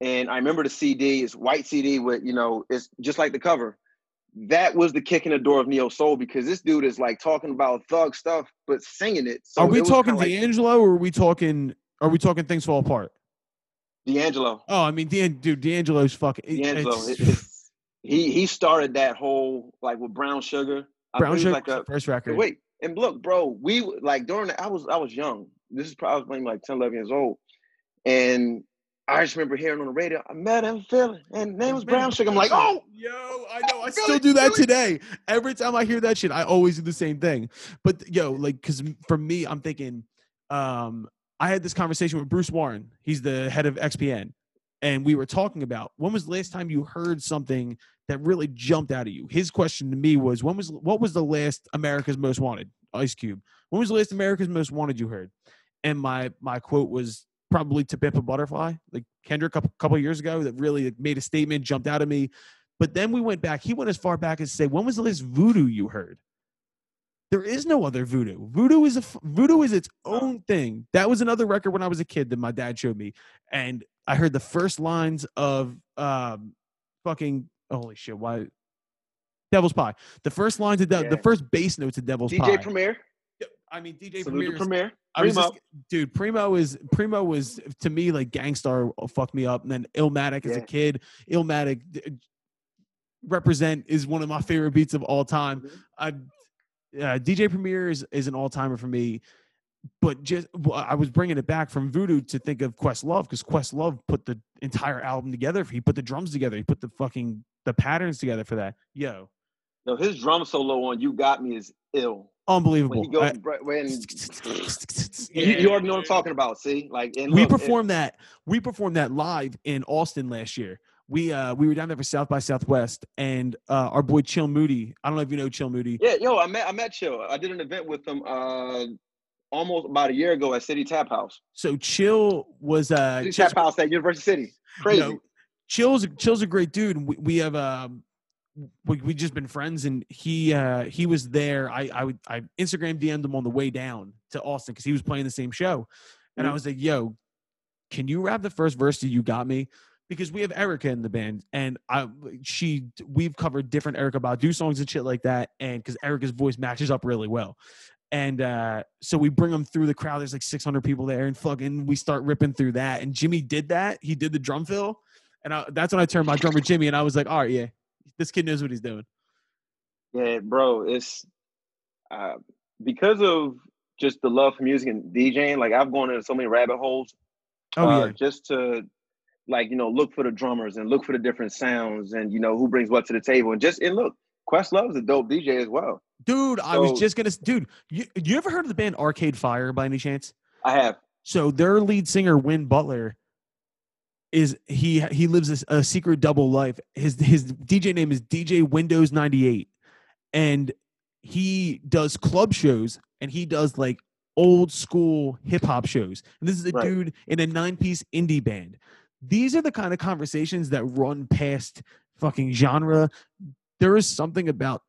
and I remember the CD, it's white CD with, you know, it's just like the cover. That was the kick in the door of Neo Soul because this dude is like talking about thug stuff, but singing it. So are we it talking kinda like D'Angelo or are we talking are we talking things fall apart? D'Angelo? Oh, I mean, D'An- dude, D'Angelo's fucking it- D'Angelo. it's- he he started that whole like with Brown Sugar. I Brown Sugar like a first record. Wait, and look, bro, we like during the, I was I was young. This is probably maybe like 10, 11 years old. And I just remember hearing on the radio, I met him Philly, and name was Brown Sugar. I'm like, oh, Yo, I know. I still do that today. Every time I hear that shit, I always do the same thing. But yo, like, cause for me, I'm thinking, um, I had this conversation with Bruce Warren. He's the head of XPN, and we were talking about when was the last time you heard something that really jumped out at you. His question to me was, when was what was the last America's Most Wanted? Ice Cube. When was the last America's Most Wanted you heard? And my my quote was probably to Pimp a Butterfly, like Kendrick a couple, couple years ago, that really made a statement, jumped out at me. But then we went back. He went as far back as to say, when was the last voodoo you heard? There is no other voodoo. Voodoo is a voodoo is its own thing. That was another record when I was a kid that my dad showed me, and I heard the first lines of um, fucking holy shit, why Devil's Pie. The first lines of De- the first bass notes of Devil's DJ Pie. DJ Premier. I mean DJ to Premier. I was just, dude, Primo is Primo was to me like Gang Starr fucked me up, and then Illmatic as a kid. Illmatic d- represent is one of my favorite beats of all time. Mhm. I uh, DJ Premier is is an all timer for me, but just I was bringing it back from Voodoo to think of Questlove because Questlove put the entire album together. He put the drums together. He put the fucking the patterns together for that. Yo, Yo, his drum solo on "You Got Me" is ill. Unbelievable. When he goes, I- when Yeah, *laughs* you, you already know what I'm talking about. See, like, and we look, it- performed that we performed that live in Austin last year. We uh we were down there for South by Southwest and uh our boy Chill Moody. I don't know if you know Chill Moody. Yeah, yo, I met I met Chill. I did an event with him uh almost about a year ago at City Tap House. So Chill was uh City Tap House at University City. Crazy. you know, Chill's Chill's a great dude. We, we have um we we just been friends and he uh he was there. I I would I Instagram DM'd him on the way down to Austin because he was playing the same show. And I Mhm. was like, yo, can you rap the first verse to You Got Me? Because we have Erica in the band and I she we've covered different Erykah Badu songs and shit like that. And because Erica's voice matches up really well. And uh, so we bring him through the crowd. There's like 600 people there, and fucking we start ripping through that. And Jimmy did that. He did the drum fill, and I, that's when I turned my drummer Jimmy, and I was like, "All right, yeah, this kid knows what he's doing." Yeah, bro, it's uh, because of just the love for music and DJing. Like I've gone into so many rabbit holes. Oh uh, yeah, just to like you know look for the drummers and look for the different sounds and you know who brings what to the table and just and look, Questlove's a dope DJ as well. dude. I was just gonna, dude. You, you ever heard of the band Arcade Fire by any chance? I have. So their lead singer Win Butler is he he lives a, a secret double life. His his DJ name is DJ Windows 98 and he does club shows and he does like old school hip hop shows. And this is a Right. dude in a nine-piece indie band. These are the kind of conversations that run past fucking genre. There is something about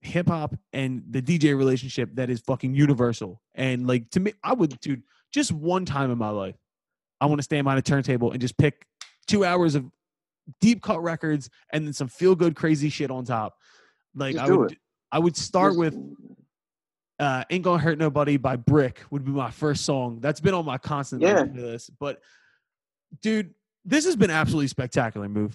hip hop and the DJ relationship that is fucking universal. And like to me, I would, dude, just one time in my life, I want to stand behind a turntable and just pick two hours of deep cut records and then some feel good crazy shit on top. Like Just I would, it. I would start Just- with uh, "Ain't Gonna Hurt Nobody" by Brick would be my first song. That's been on my constant Yeah. list. But dude, this has been absolutely spectacular. Muve.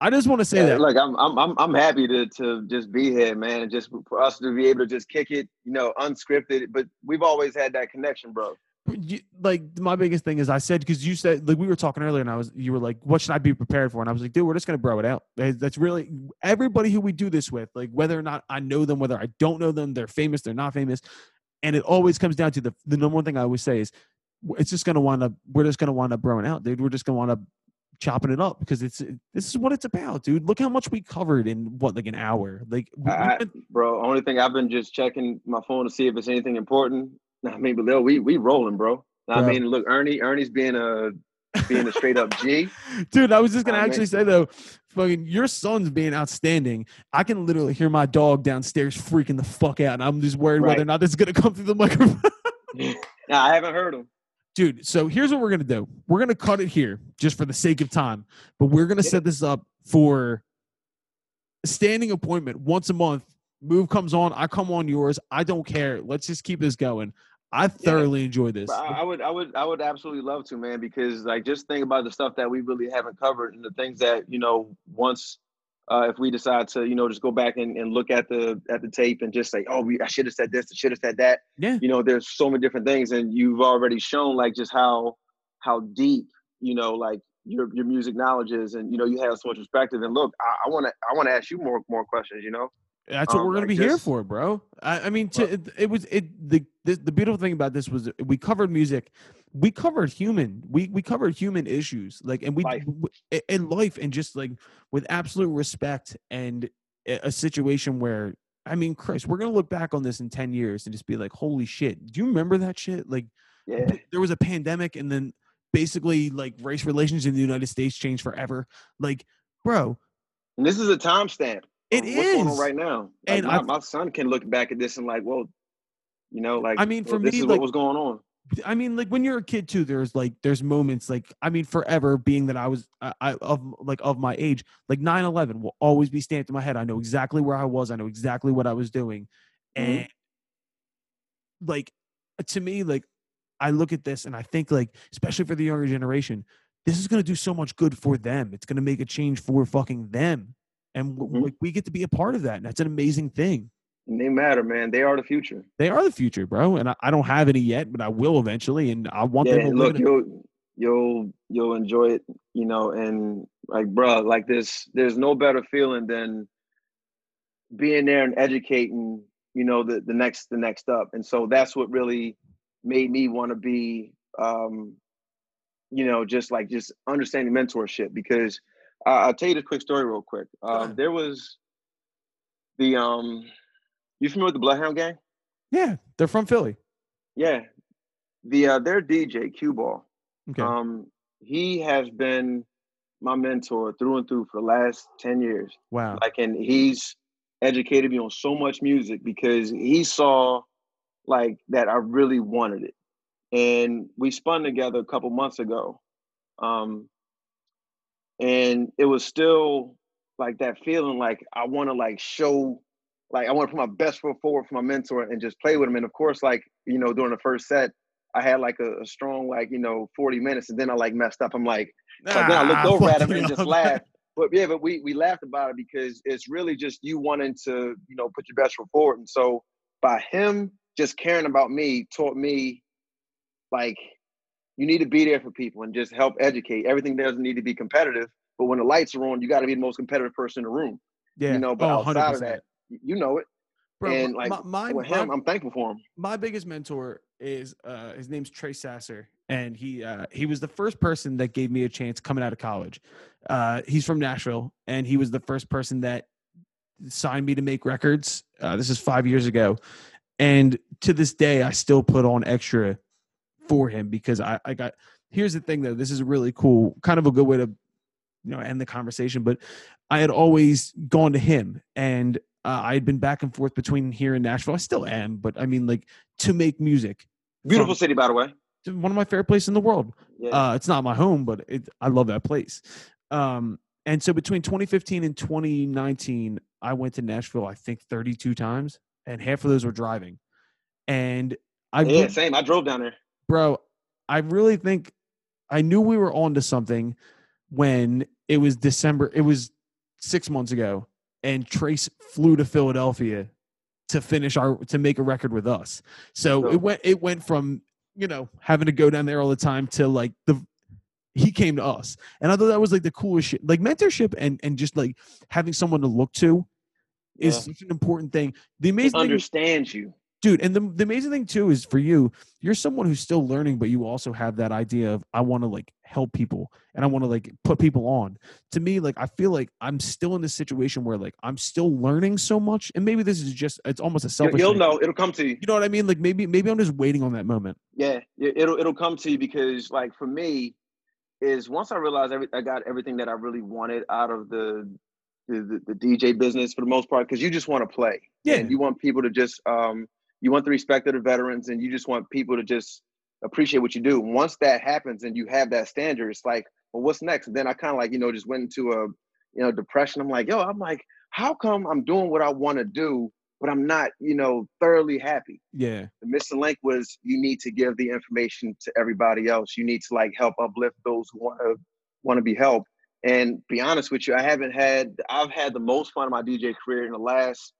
I just want to say Yeah, that. Like I'm, I'm, I'm, I'm happy to to just be here, man, and just for us to be able to just kick it, you know, unscripted. But we've always had that connection, bro. You, like my biggest thing is I said because you said like we were talking earlier and I was you were like what should I be prepared for? And I was like dude we're just gonna bro it out. That's really everybody who we do this with like whether or not I know them whether I don't know them they're famous they're not famous and it always comes down to the the number one thing I always say is it's just gonna wind up we're just gonna wind up broing out dude. We're just gonna wind up chopping it up because it's this is what it's about dude. Look how much we covered in what like an hour. Like we- I, went- bro, only thing I've been just checking my phone to see if it's anything important. I mean, but Lil, we we rolling, bro. I Bro. mean, look, Ernie, Ernie's being a being a straight up G. *laughs* Dude, I was just gonna man. actually say though, fucking your son's being outstanding. I can literally hear my dog downstairs freaking the fuck out, and I'm just worried whether or not this is gonna come through the *laughs* microphone. *laughs* Now I haven't heard him. Dude, so here's what we're gonna do. We're gonna cut it here just for the sake of time, but we're gonna Yeah. set this up for a standing appointment once a month. Muve comes on, I come on yours. I don't care. Let's just keep this going. I thoroughly enjoy this. I, I would, I would, I would absolutely love to, man, because like just think about the stuff that we really haven't covered and the things that you know once. Uh, if we decide to, you know, just go back and, and look at the at the tape and just say, oh, we I should have said this, I should have said that. Yeah. You know, there's so many different things, and you've already shown like just how how deep, you know, like your your music knowledge is, and you know, you have so much perspective. And look, I want to I want to ask you more more questions. You know, That's what Um, we're gonna like be here for, bro. I, I mean, to, Well- it, it was it the, the the beautiful thing about this was we covered music, we covered human, we we covered human issues, like and we Life. in life and just like with absolute respect and a situation where I mean, Chris, we're gonna look back on this in ten years and just be like, holy shit, do you remember that shit? Like yeah, there was a pandemic and then basically like race relations in the United States changed forever. Like, bro, and this is a timestamp. It of what's going on right now. Like And my, I- my son can look back at this and like, well, you know, like I mean, for well, this me, is like- what was going on. I mean, like when you're a kid too, there's like there's moments like I mean, forever being that I was I, I of like of my age, like 9/11 will always be stamped in my head. I know exactly where I was. I know exactly what I was doing, Mhm. and like to me, like I look at this and I think like especially for the younger generation, this is gonna do so much good for them. It's gonna make a change for fucking them, and w- Mhm. like we get to be a part of that. And that's an amazing thing. And they matter, man. They are the future. They are the future, bro, and I, I don't have any yet, but I will eventually, and I want Yeah, them to look, you'll you'll you'll enjoy it, you know, and like, bruh, like this, there's no better feeling than being there and educating, you know, the the next the next up. And so that's what really made me want to be um, you know, just like just understanding mentorship because uh, I'll tell you the quick story real quick. Um, there was the um, you familiar with the Bloodhound Gang? Yeah, they're from Philly. Yeah, the uh, their DJ Q Ball. Okay. Um, he has been my mentor through and through for the last ten years. wow. Like, and he's educated me on so much music because he saw like that I really wanted it, and we spun together a couple months ago, um, and it was still like that feeling like I want to like show, like I want to put my best foot forward for my mentor and just play with him, and of course, like you know, during the first set. I had like a, a strong, like, you know, 40 minutes and then I like messed up. I'm like, so then I looked over at him and just laughed. But yeah, but we we laughed about it because it's really just you wanting to, you know, put your best foot forward. And so by him just caring about me taught me like you need to be there for people and just help educate. Everything doesn't need to be competitive, but when the lights are on, you got to be the most competitive person in the room. Yeah. You know, but oh, outside 100%. of that, you know it. Bro, and my- like my, with my, him, I'm thankful for him. my biggest mentor is uh his name's Trey Sasser and he uh he was the first person that gave me a chance coming out of college. Uh he's from Nashville and he was the first person that signed me to make records. Uh this is 5 years ago. And to this day I still put on extra for him because I I got here's the thing though this is really cool kind of a good way to you know end the conversation but I had always gone to him and uh, I had been back and forth between here and Nashville. I still am, but I mean, like to make music. Beautiful From- city, by the way. One of my favorite places in the world. Yeah. Uh, it's not my home, but it, I love that place. Um, and so between 2015 and 2019, I went to Nashville, I think 32 times, and half of those were driving. And I, yeah, same. I drove down there. bro, I really think I knew we were on to something when it was December. It was six months ago, and Trace flew to Philadelphia to finish our to make a record with us. So it went it went from you know having to go down there all the time to like the he came to us, and I thought that was like the coolest shit. Like mentorship and and just like having someone to look to is Yeah. such an important thing. The He amazing thing understands you. Dude and the, the amazing thing too is for you you're someone who's still learning but you also have that idea of i want to like help people and i want to like put people on to me like i feel like i'm still in this situation where like i'm still learning so much and maybe this is just it's almost a selfish You'll thing. know. It'll come to you. you know what i mean like maybe maybe i'm just waiting on that moment Yeah, it- it'll it'll come to you because like for me, is once I realized every I got everything that I really wanted out of the the, the, the DJ business for the most part because you just want to play. yeah And you want people to just um you want the respect of the veterans and you just want people to just appreciate what you do. Once that happens and you have that standard, it's like, well, what's next? And then I kind of like, you know, just went into a you know depression. I'm like, yo, I'm like, how come I'm doing what I want to do, but I'm not, you know, thoroughly happy? yeah the missing link was you need to give the information to everybody else. You need to like help uplift those who want to want to be helped. And be honest with you, I haven't had I've had the most fun in my DJ career in the last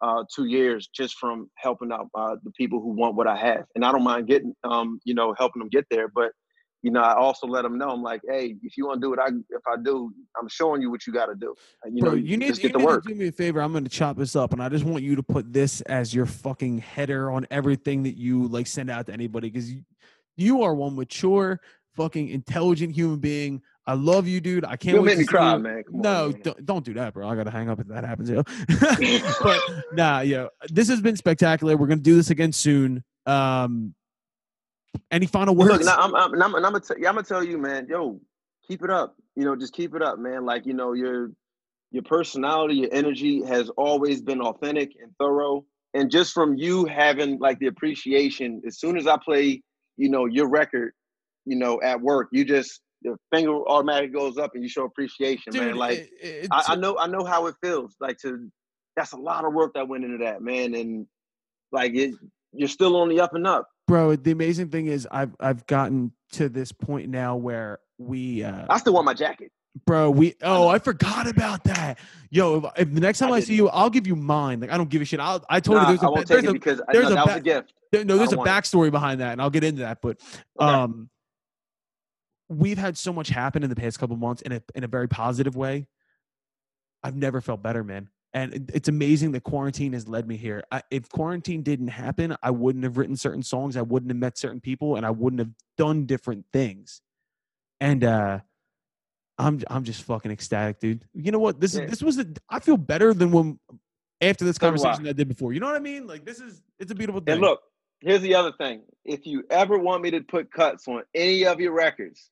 uh, two years just from helping out uh, the people who want what I have. And I don't mind getting um, you know helping them get there, but you know I also let them know I'm like, hey, if you want to do what I if I do, I'm showing you what you got to do. Uh, You Bro, know, you need, you need work. to do me a favor. I'm going to chop this up, and I just want you to put this as your fucking header on everything that you like send out to anybody because you, you are one mature, fucking intelligent human being. I love you, dude. I can't You'll wait make me cry, you- man. Come on, no, man. don't, don't do that, bro. I gotta hang up if that happens, yo. *laughs* *laughs* but nah, yo, this has been spectacular. We're gonna do this again soon. Um, any final words? Look, now I'm, I'm, I'm, I'm, gonna I'm gonna tell you, man. Yo, keep it up. You know, just keep it up, man. Like you know, your your personality, your energy has always been authentic and thorough. And just from you having like the appreciation, as soon as I play, you know, your record, you know, at work, you just the finger automatically goes up and you show appreciation, man. Like it- it- I, I know, I know how it feels. Like to, that's a lot of work that went into that, man. And like it, you're still on the up and up. bro. The amazing thing is, I've I've gotten to this point now where we, uh, I still want my jacket. bro, we. Oh, know. I forgot about that. Yo, if, if the next time I I, see you, I'll give you mine. Like I don't give a shit. I'll, I told Nah, you there's I a won't there's take a it because there's no, a that was a gift. There- no, there's I a want it. backstory behind that, and I'll get into that. But Okay. We've had so much happen in the past couple months in a in a very positive way. I've never felt better, man. And it's amazing that quarantine has led me here. I, if quarantine didn't happen, I wouldn't have written certain songs. I wouldn't have met certain people, and I wouldn't have done different things. And uh, I'm I'm just fucking ecstatic, dude. You know what? This Yeah. is this was a, I feel better than when after this conversation I did before. You know what I mean? Like this is it's a beautiful thing. And look, here's the other thing. If you ever want me to put cuts on any of your records,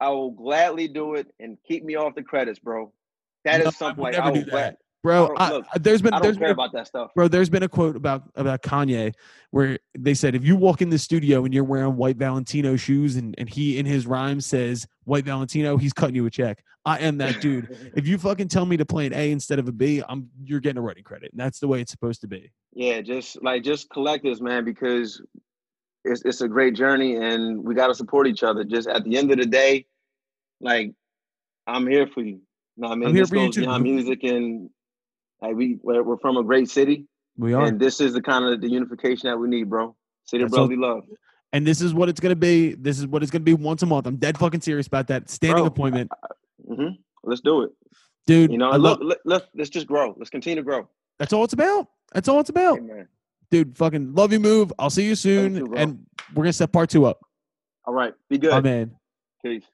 I will gladly do it and keep me off the credits, bro. That is No, I something would like never I do will that. glad- bro. don't- I, look, I- there's been I there's don't been care a, about that stuff. bro. There's been a quote about about Kanye where they said if you walk in the studio and you're wearing white Valentino shoes and and he in his rhyme says white Valentino, he's cutting you a check. I am that dude. *laughs* If you fucking tell me to play an A instead of a B, I'm you're getting a writing credit. And that's the way it's supposed to be. yeah, just like just collect this, man, because it's it's a great journey and we gotta support each other. Just at the end of the day, like I'm here for you. You know what I mean? I'm here this for you goes too, beyond music and like we we're, we're from a great city We are. and this is the kind of the unification that we need, bro. City of brotherly love. And this is what it's gonna be. This is what it's gonna be once a month. I'm dead fucking serious about that. Standing Bro, appointment. hmm Let's do it. Dude, You know, I look, love let, let's let's just grow. Let's continue to grow. that's all it's about. That's all it's about. Amen. Dude, fucking love you Muve. I'll see you soon. bro. and we're gonna set part two up. All right. Be good. My man. Peace.